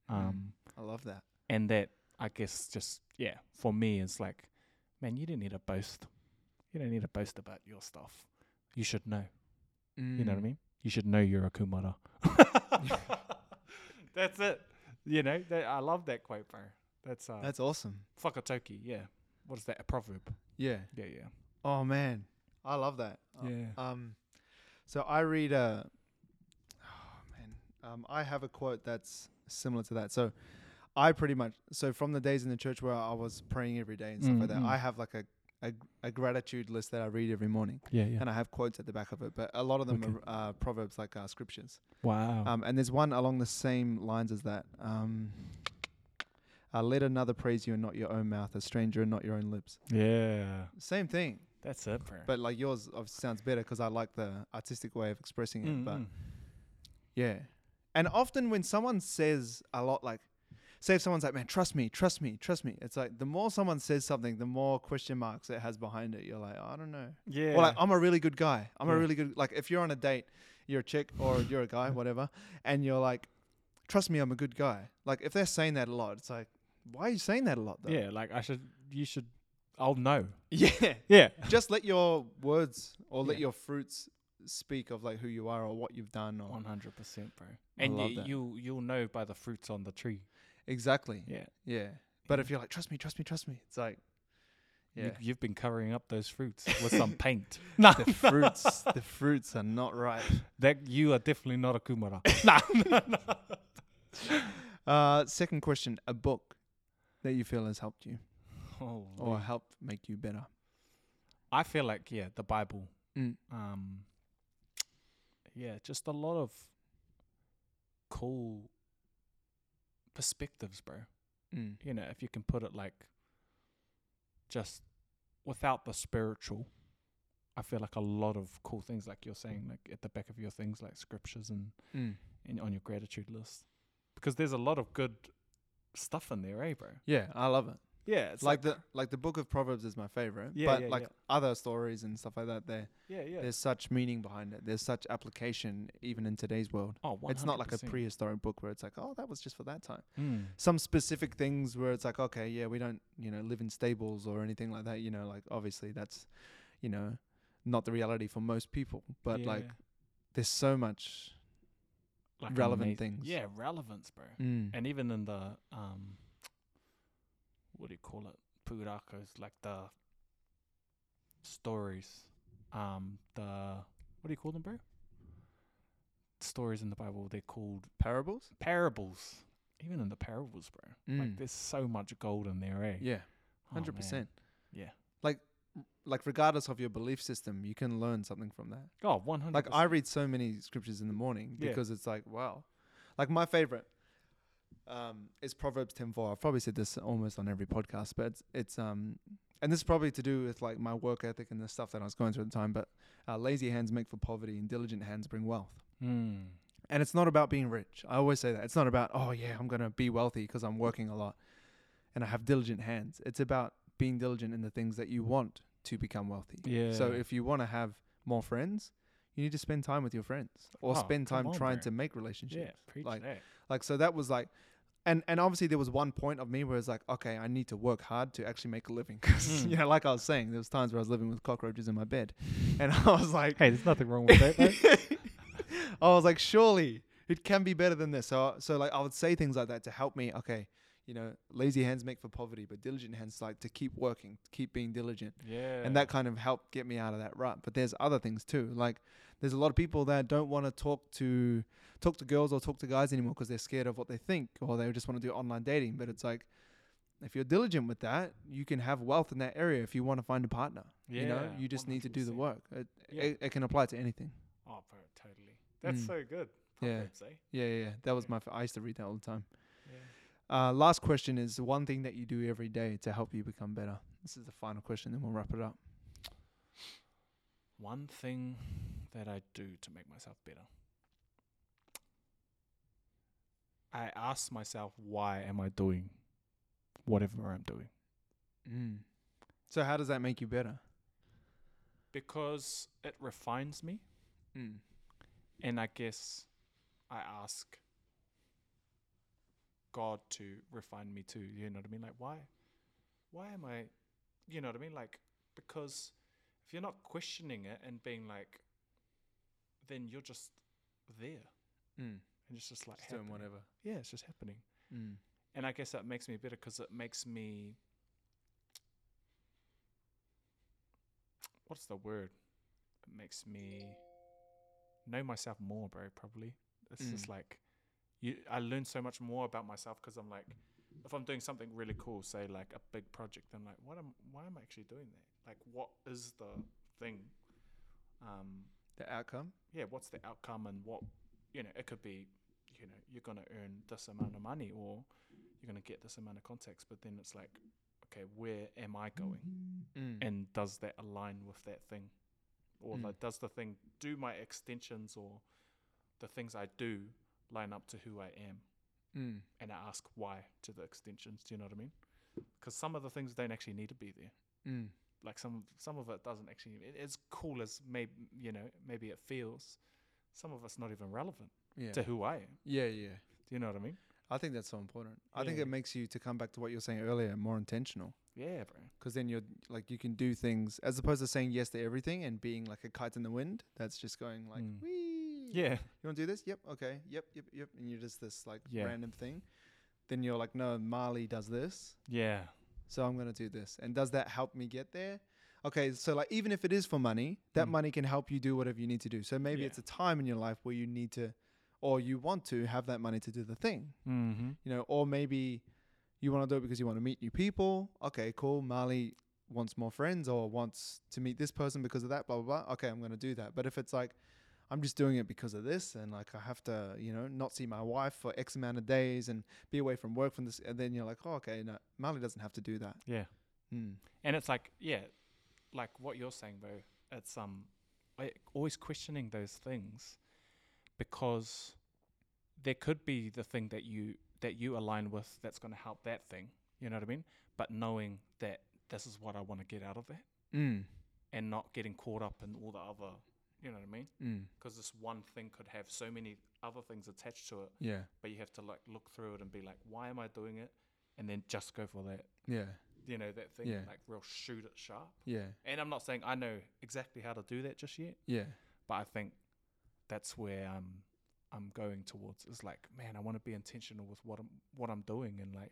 Um, I love that. and that I guess just yeah, for me it's like, man, you don't need to boast. You don't need to boast about your stuff. you should know. You Mm. know what I mean? You should know you're a kumara. That's it. You know, that, I love that quote, bro. That's uh, That's awesome. whakataukī. Yeah. What is that? A proverb? Yeah. Yeah, yeah, Oh man, I love that. Uh, yeah. Um, so I read a. Oh man, um, I have a quote that's similar to that. So, I pretty much so from the days in the church where I was praying every day and stuff like that, Mm. I have like a, a a gratitude list that I read every morning, yeah, yeah. and I have quotes at the back of it. But a lot of them Okay. are uh, proverbs, like uh, scriptures. wow. Um, and there's one along the same lines as that. Um, uh, let another praise you and not your own mouth, a stranger and not your own lips. yeah. Same thing, That's it, bro. but like yours sounds better because I like the artistic way of expressing it. Mm, But mm. yeah, and often when someone says a lot, like say if someone's like, "Man, trust me, trust me, trust me," it's like the more someone says something, the more question marks it has behind it. You're like, I don't know. yeah. Or like, I'm a really good guy. I'm a really good like if you're on a date, you're a chick or you're a guy, whatever, and you're like, trust me, I'm a good guy. Like if they're saying that a lot, it's like, why are you saying that a lot though? yeah, like I should, you should, I'll know. Yeah. Yeah. Just let your words or let Yeah. your fruits speak of like who you are or what you've done or One hundred percent, bro. I And y- you you'll know by the fruits on the tree. Exactly. Yeah. Yeah. But if you're like, trust me, trust me, trust me, it's like, yeah, You, you've been covering up those fruits with some paint. Nah, the fruits, the fruits are not right. that you are definitely not a kumara. nah, nah, nah. Uh, second question: a book that you feel has helped you or Holy. helped make you better. I feel like yeah, the Bible. Mm. Um, yeah, just a lot of cool perspectives, bro. Mm. you know, if you can put it like just without the spiritual, I feel like a lot of cool things, like you're saying, like at the back of your things, like scriptures and, Mm. and on your gratitude list, because there's a lot of good stuff in there, eh, bro? Yeah, I love it. Yeah, it's like, the like the book of Proverbs is my favorite. Yeah, but yeah, like yeah. other stories and stuff like that, there yeah, yeah. there's such meaning behind it. There's such application even in today's world. oh, 100%. It's not like a prehistoric book where it's like, oh, that was just for that time. Mm. Some specific things where it's like, okay, yeah, we don't, you know, live in stables or anything like that. You know, like obviously that's, you know, not the reality for most people. But like, there's so much. Like relevant amazing- things. Yeah, relevance, bro. Mm. And even in the um, what do you call it? Purakos, like the stories. Um, the what do you call them, bro? Stories in the Bible. They're called Parables. parables. Even in the parables, bro. Like Mm. there's so much gold in there, eh? Yeah, Oh, hundred man. percent. Yeah. Like like regardless of your belief system, you can learn something from that. Oh, one hundred. Like I read so many scriptures in the morning Yeah. because it's like wow. Like my favorite um, is Proverbs ten four. I've probably said this almost on every podcast, but it's, it's um and this is probably to do with like my work ethic and the stuff that I was going through at the time. But uh, lazy hands make for poverty, and diligent hands bring wealth. Mm. And it's not about being rich. I always say that. It's not about, oh, yeah, I'm going to be wealthy because I'm working a lot and I have diligent hands. It's about being diligent in the things that you want to become wealthy. Yeah. So if you want to have more friends, you need to spend time with your friends or Oh, spend time on, trying to make relationships. yeah, preach like- that. Like, so that was like, and, and obviously there was one point of me where it's like, okay, I need to work hard to actually make a living. Cause, Mm. you know, like I was saying, there was times where I was living with cockroaches in my bed and I was like, Hey, there's nothing wrong with that. I was like, surely it can be better than this. So, so like, I would say things like that to help me. Okay, you know, lazy hands make for poverty, but diligent hands like to keep working, keep being diligent, yeah. and that kind of helped get me out of that rut. But there's other things too. Like, there's a lot of people that don't want to talk to talk to girls or talk to guys anymore because they're scared of what they think, or they just want to do online dating. But it's like. If you're diligent with that, you can have wealth in that area if you want to find a partner. Yeah, you know, you just need to do the work. It, Yeah. it, it can apply to anything. Oh, totally. That's Mm. so good. Yeah. Eh? Yeah, yeah, yeah. That was Yeah. my. F- I used to read that all the time. Uh, last question is one thing that you do every day to help you become better. This is the final question, then we'll wrap it up. One thing that I do to make myself better. I ask myself, why am I doing whatever I'm doing? Mm. So how does that make you better? Because it refines me, Mm. and I guess I ask God to refine me too. You know what I mean? Like, why? Why am I? You know what I mean? Like, because if you're not questioning it and being like, then you're just there, Mm. and it's just like Just doing whatever. Yeah, it's just happening. Mm. and I guess that makes me better because it makes me. What's the word? It makes me know myself more, bro. Probably it's just Mm. like you. I learn so much more about myself because I'm like, if I'm doing something really cool, say like a big project, I'm like, what am? Why am I actually doing that? Like, what is the thing? Um, The outcome. yeah, what's the outcome and what you know, it could be, you know, you're gonna earn this amount of money or you're gonna get this amount of contacts, but then it's like, okay, where am I going? Mm. And does that align with that thing? Or Mm. like, does the thing do my extensions or the things I do line up to who I am? Mm. And I ask why to the extensions. Do you know what I mean? Because some of the things don't actually need to be there. Mm. Like some some of it doesn't actually. It, as cool as maybe you know maybe it feels. Some of it's not even relevant Yeah. to who I am. Yeah, yeah. Do you know what I mean? I think that's so important. I think it makes you to come back to what you were saying earlier, more intentional. Yeah, bro. Because then you're like you can do things as opposed to saying yes to everything and being like a kite in the wind. That's just going like, Mm. Yeah. You want to do this? Yep. Okay. Yep. Yep. Yep. And you're just this like Yeah. random thing. Then you're like, no, Marley does this, Yeah. so I'm gonna do this. And does that help me get there? Okay. So like, even if it is for money, that Mm. money can help you do whatever you need to do. So maybe Yeah. it's a time in your life where you need to, or you want to have that money to do the thing. Mm-hmm. you know, or maybe you want to do it because you want to meet new people. Okay, cool. Marley wants more friends or wants to meet this person because of that, blah, blah, blah. Okay, I'm going to do that. But if it's like, I'm just doing it because of this and like I have to, you know, not see my wife for X amount of days and be away from work from this, and then you're like, oh, okay, no, Marley doesn't have to do that. Yeah. Mm. And it's like, yeah, like what you're saying, bro. It's um, always questioning those things, because there could be the thing that you that you align with that's going to help that thing. You know what I mean? But knowing that this is what I want to get out of that, Mm. and not getting caught up in all the other. You know what I mean? Mm. Because this one thing could have so many other things attached to it, Yeah. but you have to like look through it and be like, why am I doing it? And then just go for that. Yeah. You know that thing, Yeah. like real shoot it sharp. Yeah. And I'm not saying I know exactly how to do that just yet, Yeah. but I think that's where I'm I'm going towards. Is like, man, I want to be intentional with what I'm what I'm doing and like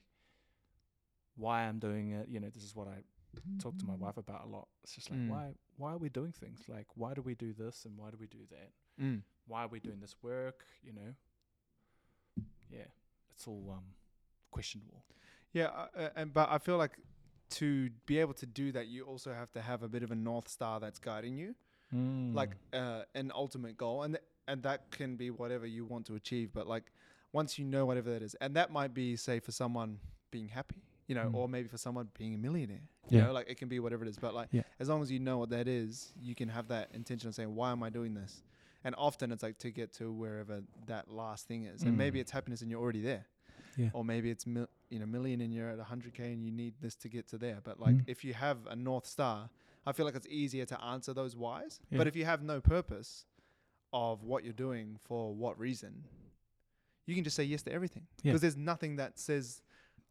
why I'm doing it. You know, this is what I talk to my wife about a lot. It's just like Mm. why why are we doing things? Like why do we do this and why do we do that? Mm. Why are we doing this work? You know, yeah, it's all um questionable. Yeah, uh, uh, and but I feel like to be able to do that, you also have to have a bit of a north star that's guiding you. mm. like uh, an ultimate goal, and th- and that can be whatever you want to achieve. But like once you know whatever that is, and that might be say for someone being happy, you know, Mm. or maybe for someone being a millionaire. You Yeah. know, like it can be whatever it is. But like Yeah. as long as you know what that is, you can have that intention of saying, why am I doing this? And often it's like to get to wherever that last thing is, and maybe Mm. it's happiness and you're already there. Yeah. Or maybe it's mil- you know million and you're at 100k and you need this to get to there. But like Mm. if you have a north star, I feel like it's easier to answer those whys. Yeah. But if you have no purpose of what you're doing for what reason, you can just say yes to everything Yeah. because there's nothing that says.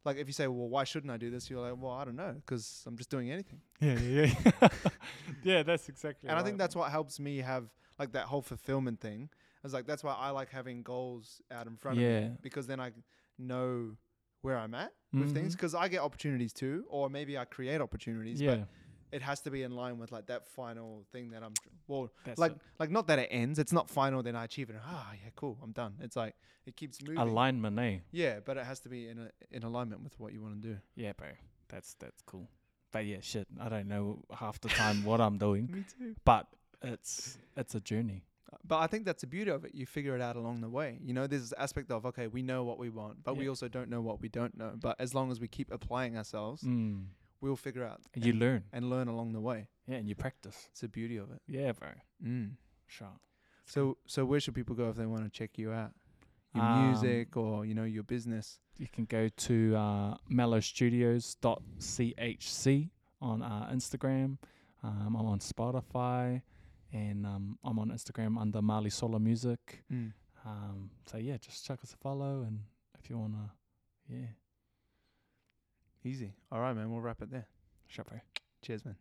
Like if you say, "Well, why shouldn't I do this?" You're like, "Well, I don't know, because I'm just doing anything." Yeah, yeah, yeah. yeah, that's exactly. And I think that's what helps me have like that whole fulfillment thing. I was like, that's why I like having goals out in front of Yeah. me because then I know where I'm at with mm-hmm. things. Because I get opportunities too, or maybe I create opportunities. Yeah, But it has to be in line with like that final thing that I'm. Well, that's like it. like not that it ends. It's not final. Then I achieve it. Ah, yeah, cool. I'm done. It's like it keeps moving. alignment, eh? Yeah, but it has to be in a, in alignment with what you want to do. Yeah, bro. That's that's cool. But yeah, shit. I don't know half the time what I'm doing, Me too. but it's it's a journey. But I think that's the beauty of it. You figure it out along the way. You know, there's this aspect of okay, we know what we want, but we also don't know what we don't know. But as long as we keep applying ourselves, Mm. We'll figure out And you learn. and learn along the way. Yeah, and you practice. It's the beauty of it. Yeah, bro. Mm. Sure. So, so where should people go if they want to check you out? Your Um, music or you know your business. You can go to uh, mellowstudios.chc on uh, Instagram. Um, I'm on Spotify, and um, I'm on Instagram under Marley Sola Music. Mm. Um, so yeah, just check us a follow, and if you wanna, yeah, Easy. All right, man. We'll wrap it there. sure. Cheers, man.